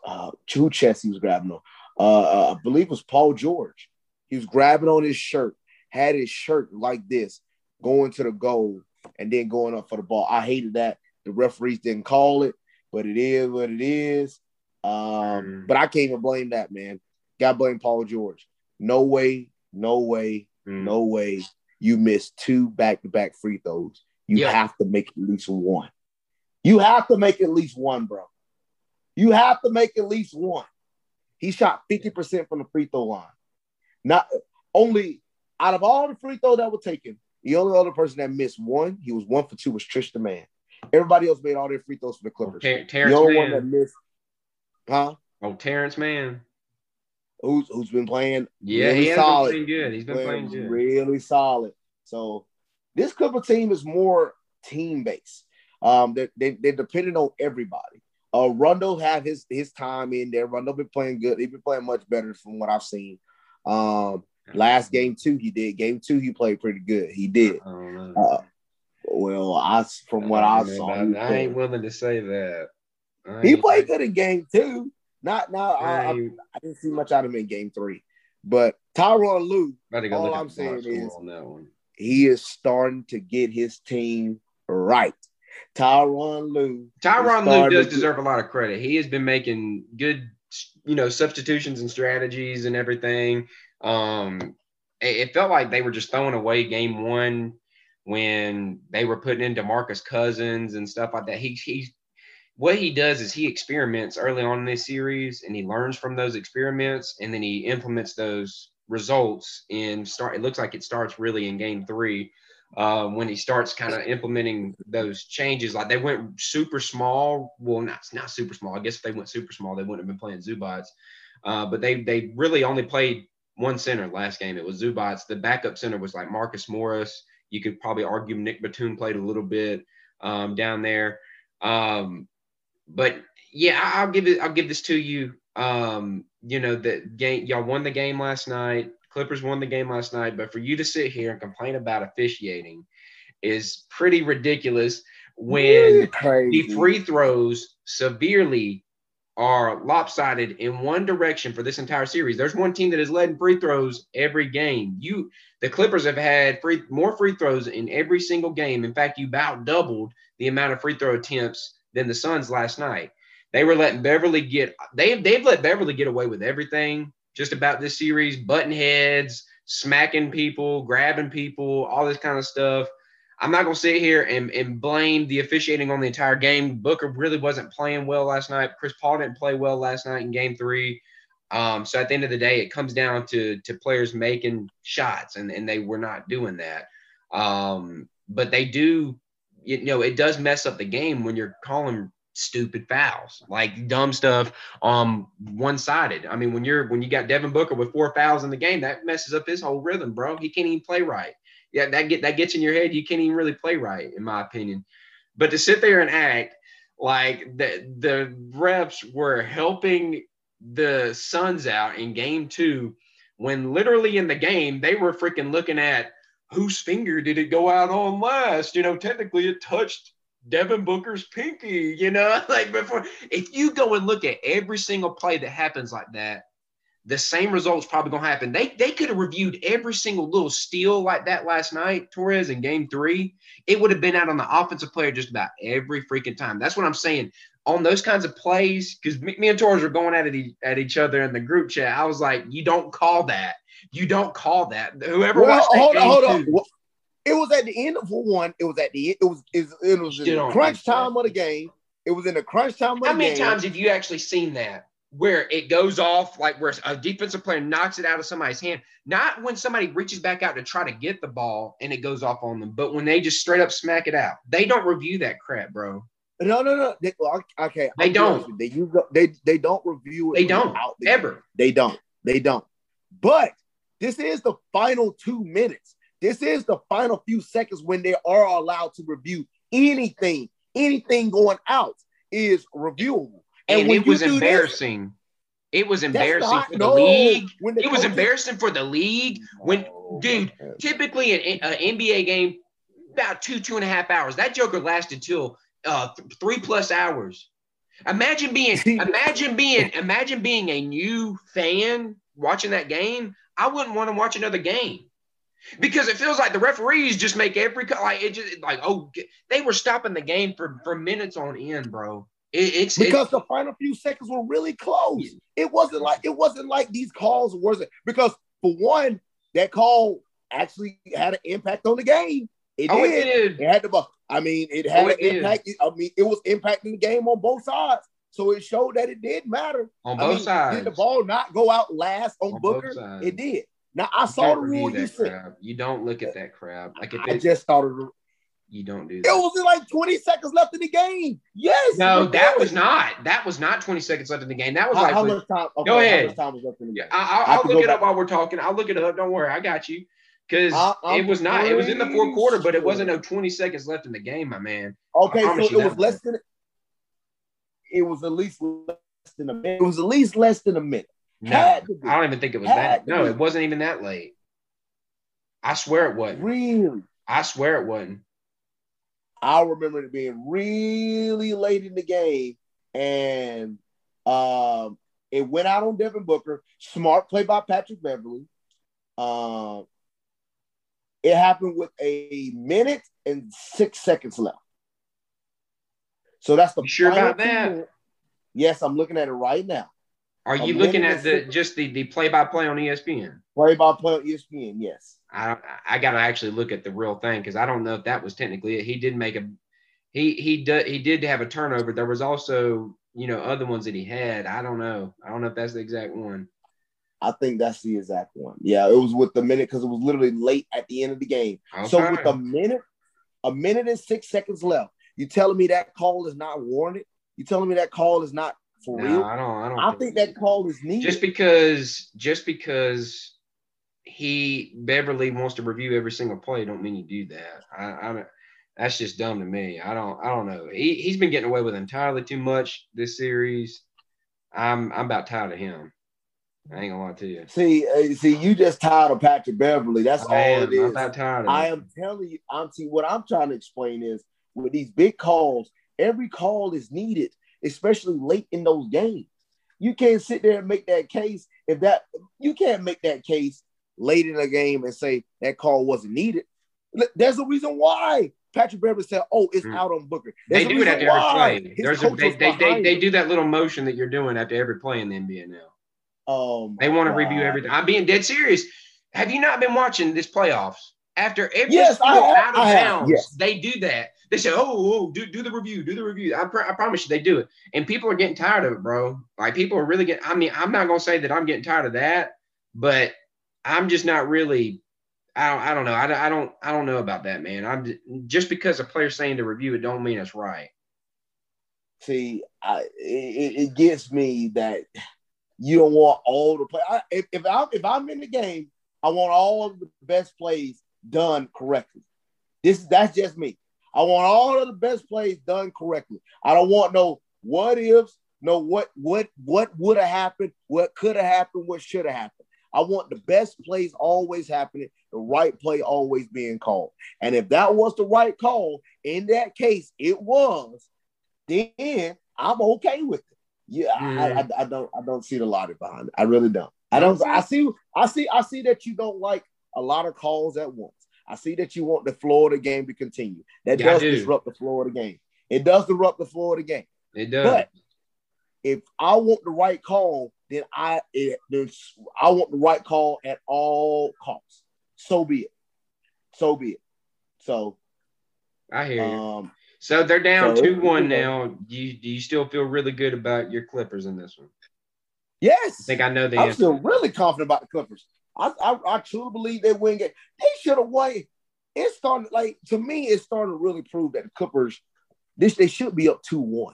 S3: uh two chest he was grabbing on. Uh, uh, I believe it was Paul George. He was grabbing on his shirt, had his shirt like this, going to the goal, and then going up for the ball. I hated that. The referees didn't call it, but it is what it is. Um, mm. but I can't even blame that, man. Got blame Paul George. No way, no way, mm. no way. You missed two back to back free throws. you yeah. have to make at least one. You have to make at least one, bro. You have to make at least one. He shot 50% from the free throw line. Not only out of all the free throws that were taken, the only other person that missed one, he was one for two, was Trish the Man. Everybody else made all their free throws for the Clippers.
S2: Ter- Terrence
S3: the
S2: only
S3: Mann. one that missed, huh?
S2: Oh, Terrence Mann.
S3: Who's who's been playing?
S2: Yeah, really he solid. been playing good. He's been playing,
S3: playing good. Really solid. So this Clipper team is more team based. Um, they they they're dependent on everybody. Uh, Rondo have his his time in there. Rondo been playing good. He's been playing much better from what I've seen. Um, last game two he did. Game two he played pretty good. He did. Uh, well, I from what I, I saw,
S2: I, I ain't willing to say that.
S3: He played good in game two. Not now. I, I, I, didn't see much out of him in game three, but Tyronn Lue. All I'm saying is he is starting to get his team right. Tyronn Lue.
S2: Tyronn Lue does deserve a lot of credit. He has been making good, you know, substitutions and strategies and everything. Um, it, it felt like they were just throwing away game one when they were putting in DeMarcus Cousins and stuff like that. He he's what he does is he experiments early on in this series and he learns from those experiments and then he implements those results in start it looks like it starts really in game three um, when he starts kind of implementing those changes. Like they went super small well not not super small i guess if they went super small they wouldn't have been playing Zubac uh, but they they really only played one center last game. It was Zubac the backup center was like marcus morris. You could probably argue nick batum played a little bit um, down there. Um, but yeah, I'll give it. I'll give this to you. Um, you know, the game y'all won the game last night. Clippers won the game last night, but for you to sit here and complain about officiating is pretty ridiculous when the free throws severely are lopsided in one direction for this entire series. There's one team that has led in free throws every game. You the Clippers have had free more free throws in every single game. In fact, you about doubled the amount of free throw attempts than the Suns last night. They were letting Beverley get they they've let Beverley get away with everything just about this series, button heads, smacking people, grabbing people, all this kind of stuff. I'm not gonna sit here and, and blame the officiating on the entire game. Booker really wasn't playing well last night. Chris Paul didn't play well last night in game three. Um, so at the end of the day, it comes down to to players making shots, and, and they were not doing that. Um, but they do you know, it does mess up the game when you're calling stupid fouls, like dumb stuff um one sided. I mean, when you're when you got Devin Booker with four fouls in the game, that messes up his whole rhythm, bro. He can't even play right. Yeah, that get that gets in your head. You can't even really play right, in my opinion. But to sit there and act like the the refs were helping the Suns out in game two, when literally in the game they were freaking looking at whose finger did it go out on last? You know, technically it touched Devin Booker's pinky, you know, like before. If you go and look at every single play that happens like that, the same results probably gonna happen. They they could have reviewed every single little steal like that last night, Torrez in game three. It would have been out on the offensive player just about every freaking time. That's what I'm saying. On those kinds of plays, because me, me and Torrez were going at it at each other in the group chat. I was like, you don't call that you don't call that. Whoever well, watched hold, on, hold on.
S3: Well, it was at the end of one. It was at the it was it was, it was in the crunch time of the game. It was in the crunch time of
S2: How
S3: many
S2: times have you actually seen that? Where it goes off, like where a defensive player knocks it out of somebody's hand, not when somebody reaches back out to try to get the ball and it goes off on them, but when they just straight up smack it out. They don't review that crap, bro.
S3: No, no, no. They, okay,
S2: they don't.
S3: They use they they don't review
S2: it. They don't the ever.
S3: They don't. They don't. But this is the final two minutes. This is the final few seconds when they are allowed to review anything. Anything going out is reviewable.
S2: And, and it was embarrassing. This, it was embarrassing not, for the no, league. It was embarrassing for the league. When, dude, typically an, an NBA game, about two, two and a half hours. That Joker lasted till uh, th- three plus hours. Imagine being, imagine being, imagine being a new fan watching that game I wouldn't want to watch another game because it feels like the referees just make every like it just like oh they were stopping the game for for minutes on end, bro. It, it's
S3: because the final few seconds were really close. It wasn't like it wasn't like these calls wasn't because for one that call actually had an impact on the game. It, oh, did. it did. It had the. I mean, it had oh, it an impact. I mean, it was impacting the game on both sides. So it showed that it did matter.
S2: On both I mean, sides.
S3: Did the ball not go out last on, on Booker? It did. Now I you saw the rule you said.
S2: You don't look at that crap. Like if
S3: I it, just thought of
S2: you don't do that.
S3: It was like 20 seconds left in the game. Yes.
S2: No, that was not. That was not 20 seconds left in the game. That was how, like how much time? Okay, go ahead. time was left in the game? I, will look it back. up while we're talking. I'll look it up. Don't worry. I got you. Because it was not. It was in the fourth quarter, but it wasn't no 20 seconds left in the game, my man.
S3: Okay, so it was less than. It was at least less than a minute. It was at least less than a minute.
S2: No, I don't even think it was Had that. No, it wasn't even that late. I swear it wasn't.
S3: Really?
S2: I swear it wasn't.
S3: I remember it being really late in the game, and um, it went out on Devin Booker. Smart play by Patrick Beverley. Um, it happened with a minute and six seconds left. So that's the
S2: you sure about that.
S3: Yes, I'm looking at it right now.
S2: Are you looking at the just the the play by play on ESPN?
S3: Play by play on ESPN, yes.
S2: I I got to actually look at the real thing because I don't know if that was technically it. He did make a he he did he did have a turnover. There was also you know other ones that he had. I don't know. I don't know if that's the exact one.
S3: I think that's the exact one. Yeah, it was with the minute because it was literally late at the end of the game. Okay. So with a minute, a minute and six seconds left, you telling me that call is not warranted? You telling me that call is not for no, real?
S2: I don't. I don't.
S3: I think, think that call is needed.
S2: Just because, just because he Beverley wants to review every single play, don't mean you do that. I, I that's just dumb to me. I don't I don't know. He he's been getting away with entirely too much this series. I'm I'm about tired of him. I ain't gonna lie to you.
S3: See, uh, see, you just tired of Patrick Beverley. That's I all am. it is.
S2: I'm about tired.
S3: I am telling you. I'm see what I'm trying to explain is with these big calls, every call is needed, especially late in those games. You can't sit there and make that case if that you can't make that case late in the game and say that call wasn't needed. There's a reason why. Patrick Beverley said, "Oh, it's mm. out on Booker."
S2: There's they do it after every play. There's a, they, they, they, they, do that little motion that you're doing after every play in the NBA now.
S3: Um,
S2: they want to review everything. I'm being dead serious. Have you not been watching this playoffs? After every
S3: yes, I
S2: out of
S3: I
S2: bounds, yes. they do that. They say, "Oh, oh do, do the review, do the review." I, pr- I promise you, they do it, and people are getting tired of it, bro. Like people are really getting. I mean, I'm not gonna say that I'm getting tired of that, but I'm just not really. I don't, I don't know. I, I don't I don't know about that, man. I'm just because a player's saying to review it don't mean it's right.
S3: See, I, it, it gets me that you don't want all the play. I, if if I'm if I'm in the game, I want all of the best plays done correctly. This that's just me. I want all of the best plays done correctly. I don't want no what ifs, no what what what would have happened, what could have happened, what should have happened. I want the best plays always happening, the right play always being called. And if that was the right call, in that case, it was, then I'm okay with it. Yeah, mm. I, I, I, don't I don't see the logic behind it. I really don't. I don't I see I see I see that you don't like a lot of calls at once. I see that you want the Florida game to continue. That yeah, does do. disrupt the Florida game. It does disrupt the Florida game.
S2: It does.
S3: But if I want the right call, then I it, I want the right call at all costs. So be it. So be it. So
S2: I hear you. Um, so they're down two one now. Do you, do you still feel really good about your Clippers in this one?
S3: Yes.
S2: I think I know the
S3: I'm
S2: answer.
S3: still really confident about the Clippers. I, I, I truly believe they win game. They should have won. It's starting like to me, it's starting to really prove that the Clippers, this they should be up 2-1.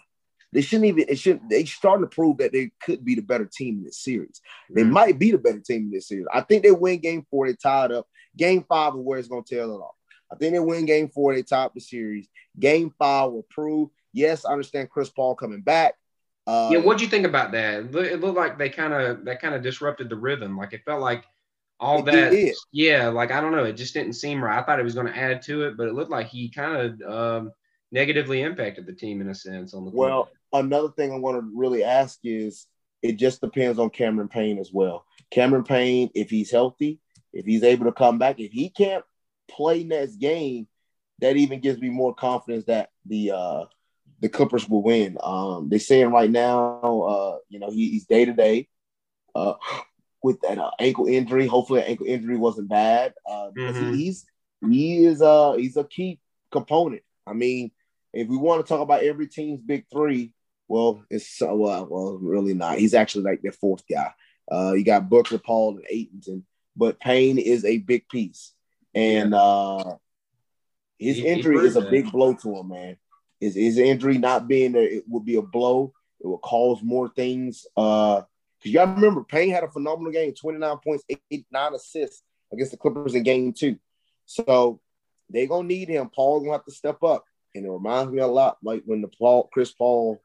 S3: They shouldn't even, it should they starting to prove that they could be the better team in this series. They mm might be the better team in this series. I think they win game four, they tied up. Game five is where it's gonna tail it off. I think they win game four, they top the series. Game five will prove. Yes, I understand Chris Paul coming back.
S2: Uh, yeah, what do you think about that? It looked like they kind of that kind of disrupted the rhythm. Like it felt like all that did. yeah like i don't know it just didn't seem right i thought it was going to add to it but it looked like he kind of um, negatively impacted the team in a sense on the
S3: well court. another thing i want to really ask is it just depends on cameron payne as well cameron payne if he's healthy if he's able to come back if he can't play next game that even gives me more confidence that the uh the clippers will win um they're saying right now uh you know he, he's day to day uh with that uh, ankle injury. Hopefully, that ankle injury wasn't bad. Uh, mm-hmm. he, he's he is a he's a key component. I mean, if we want to talk about every team's big three, well, it's well, well, really not. He's actually like their fourth guy. Uh, you got Booker, Paul, and Ayton, but Payne is a big piece, and uh, his he, injury is a big blow to him, man. His, his injury not being there, it would be a blow. It will cause more things. Uh, because y'all remember Payne had a phenomenal game, 29 points, eight, nine assists against the Clippers in game two. So they're gonna need him. Paul gonna have to step up. And it reminds me a lot like when the Paul Chris Paul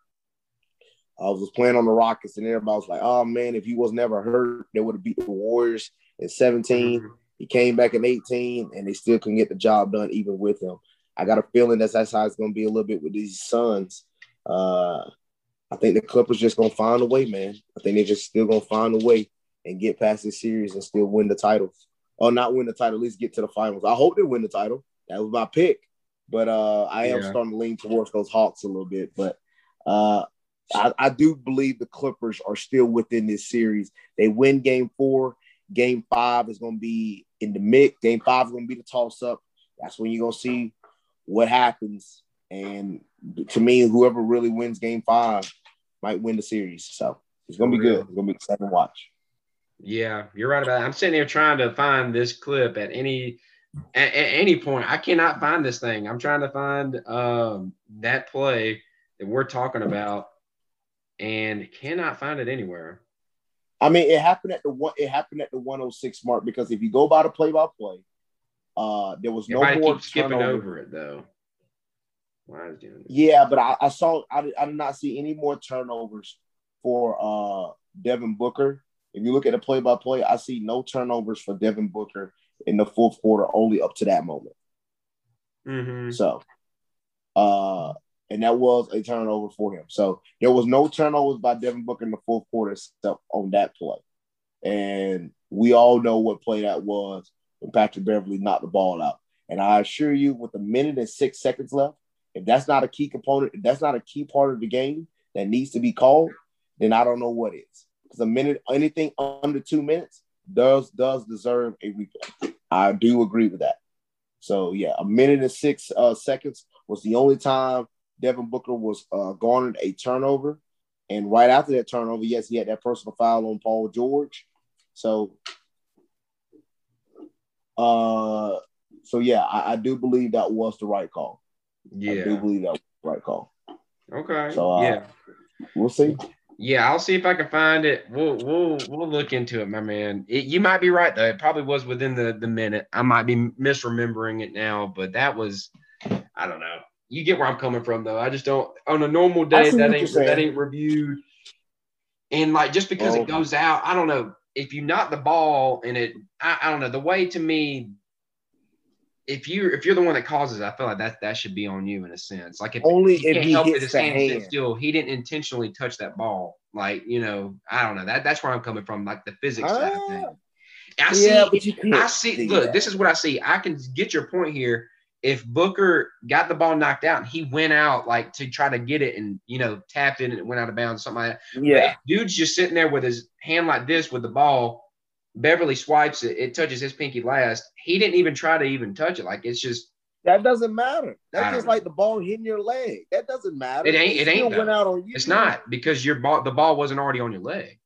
S3: I was playing on the Rockets, and everybody was like, "Oh man, if he was never hurt, they would have beat the Warriors in 17." Mm-hmm. He came back in 18, and they still couldn't get the job done even with him. I got a feeling that's that's how it's to be a little bit with these Suns. Uh, I think the Clippers just to find a way, man. I think they're just still to find a way and get past this series and still win the title, or not win the title, at least get to the finals. I hope they win the title. That was my pick, but uh, I am yeah. starting to lean towards those Hawks a little bit. But uh, I, I do believe the Clippers are still within this series. They win game four. Game five is going to be in the mix. Game five is going to be the toss up. That's when you're going to see what happens. And to me, whoever really wins game five might win the series. So it's going to be good. It's going to be exciting to watch.
S2: Yeah, you're right about that. I'm sitting here trying to find this clip at any at, at any point. I cannot find this thing. I'm trying to find um, that play that we're talking about and cannot find it anywhere.
S3: I mean, it happened at the one. It happened at the 106 mark because if you go by the play by play, uh, there was Everybody no more
S2: skipping over it though.
S3: Is doing this? Yeah, but I, I saw I, I did not see any more turnovers for uh Devin Booker. If you look at the play by play, I see no turnovers for Devin Booker in the fourth quarter, only up to that moment.
S2: Mm-hmm.
S3: So, uh, and that was a turnover for him. So there was no turnovers by Devin Booker in the fourth quarter except on that play. And we all know what play that was when Patrick Beverley knocked the ball out. And I assure you, with a minute and six seconds left, if that's not a key component, if that's not a key part of the game that needs to be called, then I don't know what is. Because a minute, anything under two minutes does does deserve a replay. I do agree with that. So yeah, a minute and six uh, seconds was the only time Devin Booker was uh, garnered a turnover. And right after that turnover, yes, he had that personal foul on Paul George. So, uh, so yeah, I, I do believe that was the right call.
S2: Yeah, I
S3: do believe that was the right call.
S2: Okay. So uh, yeah,
S3: we'll see.
S2: Yeah, I'll see if I can find it. We'll we'll we'll look into it, my man. It, you might be right though. It probably was within the the minute. I might be misremembering it now, but that was I don't know you get where I'm coming from though. I just don't on a normal day that ain't that ain't reviewed. And like just because oh. it goes out, I don't know if you knock the ball and it. I, I don't know the way to me. If you if you're the one that causes, I feel like that that should be on you in a sense. Like if
S3: only if he help hits his hand, hand.
S2: still, he didn't intentionally touch that ball. Like you know, I don't know that that's where I'm coming from. Like the physics side of things. Ah. I yeah, see. I see. Look, this is what I see. I can get your point here if Booker got the ball knocked out and he went out like to try to get it and you know tapped it and it went out of bounds, something like
S3: that. Yeah.
S2: dude's just sitting there with his hand like this with the ball. Beverley swipes it, it touches his pinky last. He didn't even try to even touch it. Like it's just
S3: that doesn't matter. That's just know. like the ball hitting your leg. That doesn't matter.
S2: It ain't. It, it ain't. Went out on you. It's not because your ball. The ball wasn't already on your leg.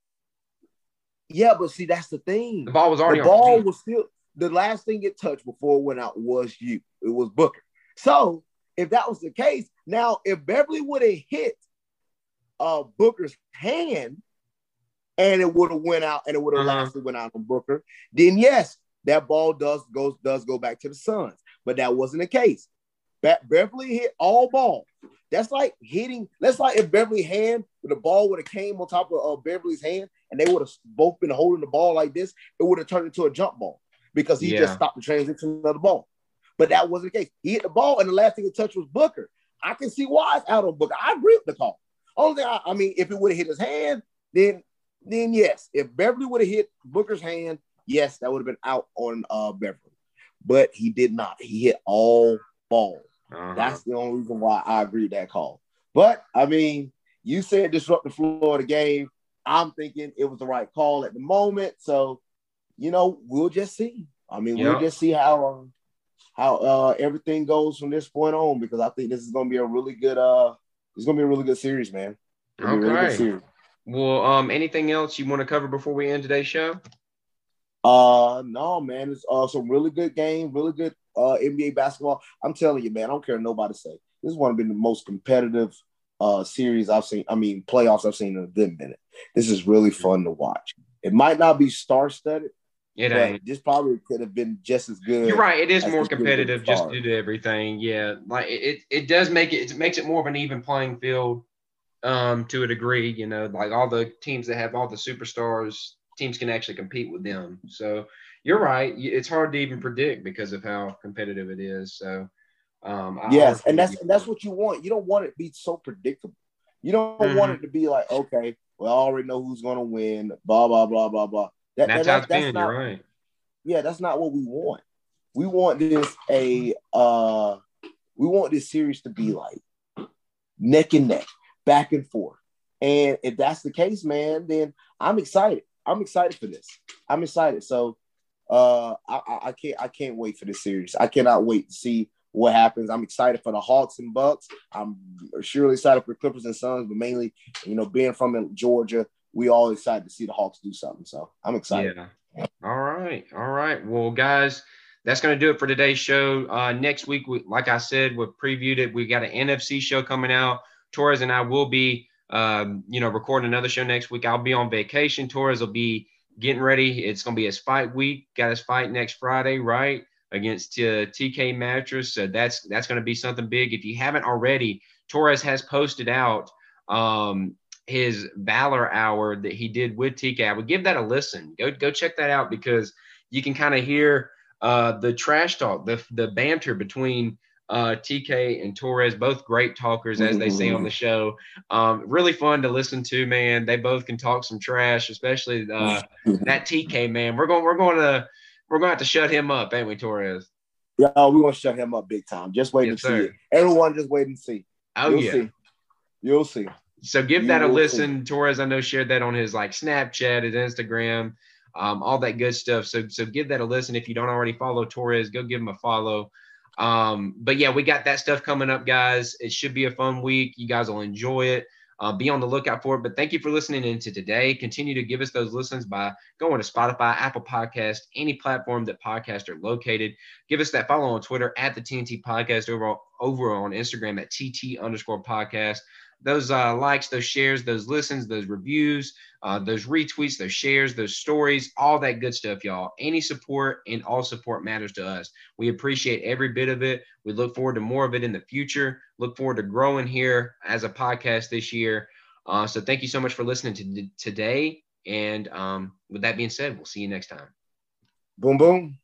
S3: Yeah, but see, that's the thing.
S2: The ball was already.
S3: The ball was still the last thing it touched before it went out was you. It was Booker. So if that was the case, now if Beverley would have hit uh, Booker's hand and it would have went out and it would have uh-huh. lasted went out on Booker, then yes, that ball does goes does go back to the Suns. But that wasn't the case. Be- Beverley hit all ball. That's like hitting. That's like if Beverley hand the ball would have came on top of uh, Beverley's hand and they would have both been holding the ball like this, it would have turned into a jump ball because he yeah. just stopped the transition of the ball. But that wasn't the case. He hit the ball, and the last thing it touched was Booker. I can see why it's out on Booker. I agree with the call. Only thing I, I mean, if it would have hit his hand, then then yes. If Beverley would have hit Booker's hand, yes, that would have been out on uh, Beverley. But he did not. He hit all ball. Uh-huh. That's the only reason why I agree with that call. But I mean, you said disrupt the flow of the game. I'm thinking it was the right call at the moment. So you know, we'll just see. I mean, yep. we'll just see how um, how uh, everything goes from this point on because I think this is going to be a really good uh it's going to be a really good series, man.
S2: Okay. Really series. Well, um, anything else you want to cover before we end today's show?
S3: Uh, no, man. It's uh some really good game, really good uh NBA basketball. I'm telling you, man. I don't care nobody say. This is one of the most competitive uh series I've seen. I mean, playoffs I've seen in a good minute. This is really fun to watch. It might not be star studded. It ain't. This probably could have been just as good.
S2: You're right. It is more competitive just due to everything. Yeah, like it, it does make it. It makes it more of an even playing field, um, to a degree. You know, like all the teams that have all the superstars, teams can actually compete with them. So you're right. It's hard to even predict because of how competitive it is. So, um,
S3: yes, and that's and that's what you want. You don't want it to be so predictable. You don't mm-hmm. want it to be like, okay, well, I already know who's going to win. Blah blah blah blah blah
S2: that, that's that, how it's that's been. Not, You're right.
S3: Yeah, that's not what we want. We want this a uh we want this series to be like neck and neck, back and forth. And if that's the case, man, then I'm excited. I'm excited for this. I'm excited. So uh I, I can't I can't wait for this series. I cannot wait to see what happens. I'm excited for the Hawks and Bucks. I'm surely excited for Clippers and Suns, but mainly, you know, being from Georgia, we all excited to see the Hawks do something. So I'm excited.
S2: Yeah. All right. All right. Well, guys, that's going to do it for today's show. Uh, next week, we, like I said, we previewed it. We got an NFC show coming out. Torrez and I will be, um, you know, recording another show next week. I'll be on vacation. Torrez will be getting ready. It's going to be his fight week. Got his fight next Friday, right? Against uh, TK Mattress. So that's that's going to be something big. If you haven't already, Torrez has posted out um, his Valor Hour that he did with TK. I would give that a listen. Go go check that out because you can kind of hear uh, the trash talk, the the banter between uh, TK and Torrez, both great talkers, as they say on the show. Um, really fun to listen to, man. They both can talk some trash, especially uh, that TK man. We're going, we're going to, we're going to have to shut him up, ain't we, Torrez?
S3: Yeah, we're to shut him up big time. Just wait yes, and see. It. Everyone, just wait and see. Oh You'll yeah, see. You'll see.
S2: So give that a listen. Torrez, I know, shared that on his like Snapchat, his Instagram, um, all that good stuff. So so give that a listen. If you don't already follow Torrez, go give him a follow. Um, but yeah, we got that stuff coming up, guys. It should be a fun week. You guys will enjoy it. Uh, be on the lookout for it. But thank you for listening into today. Continue to give us those listens by going to Spotify, Apple Podcast, any platform that podcasts are located. Give us that follow on Twitter at the T&T Podcast over, over on Instagram at TT underscore podcast those uh, likes, those shares, those listens, those reviews, uh, those retweets, those shares, those stories, all that good stuff, y'all. Any support and all support matters to us. We appreciate every bit of it. We look forward to more of it in the future. Look forward to growing here as a podcast this year. Uh, so thank you so much for listening to today. And um, with that being said, we'll see you next time.
S3: Boom, boom.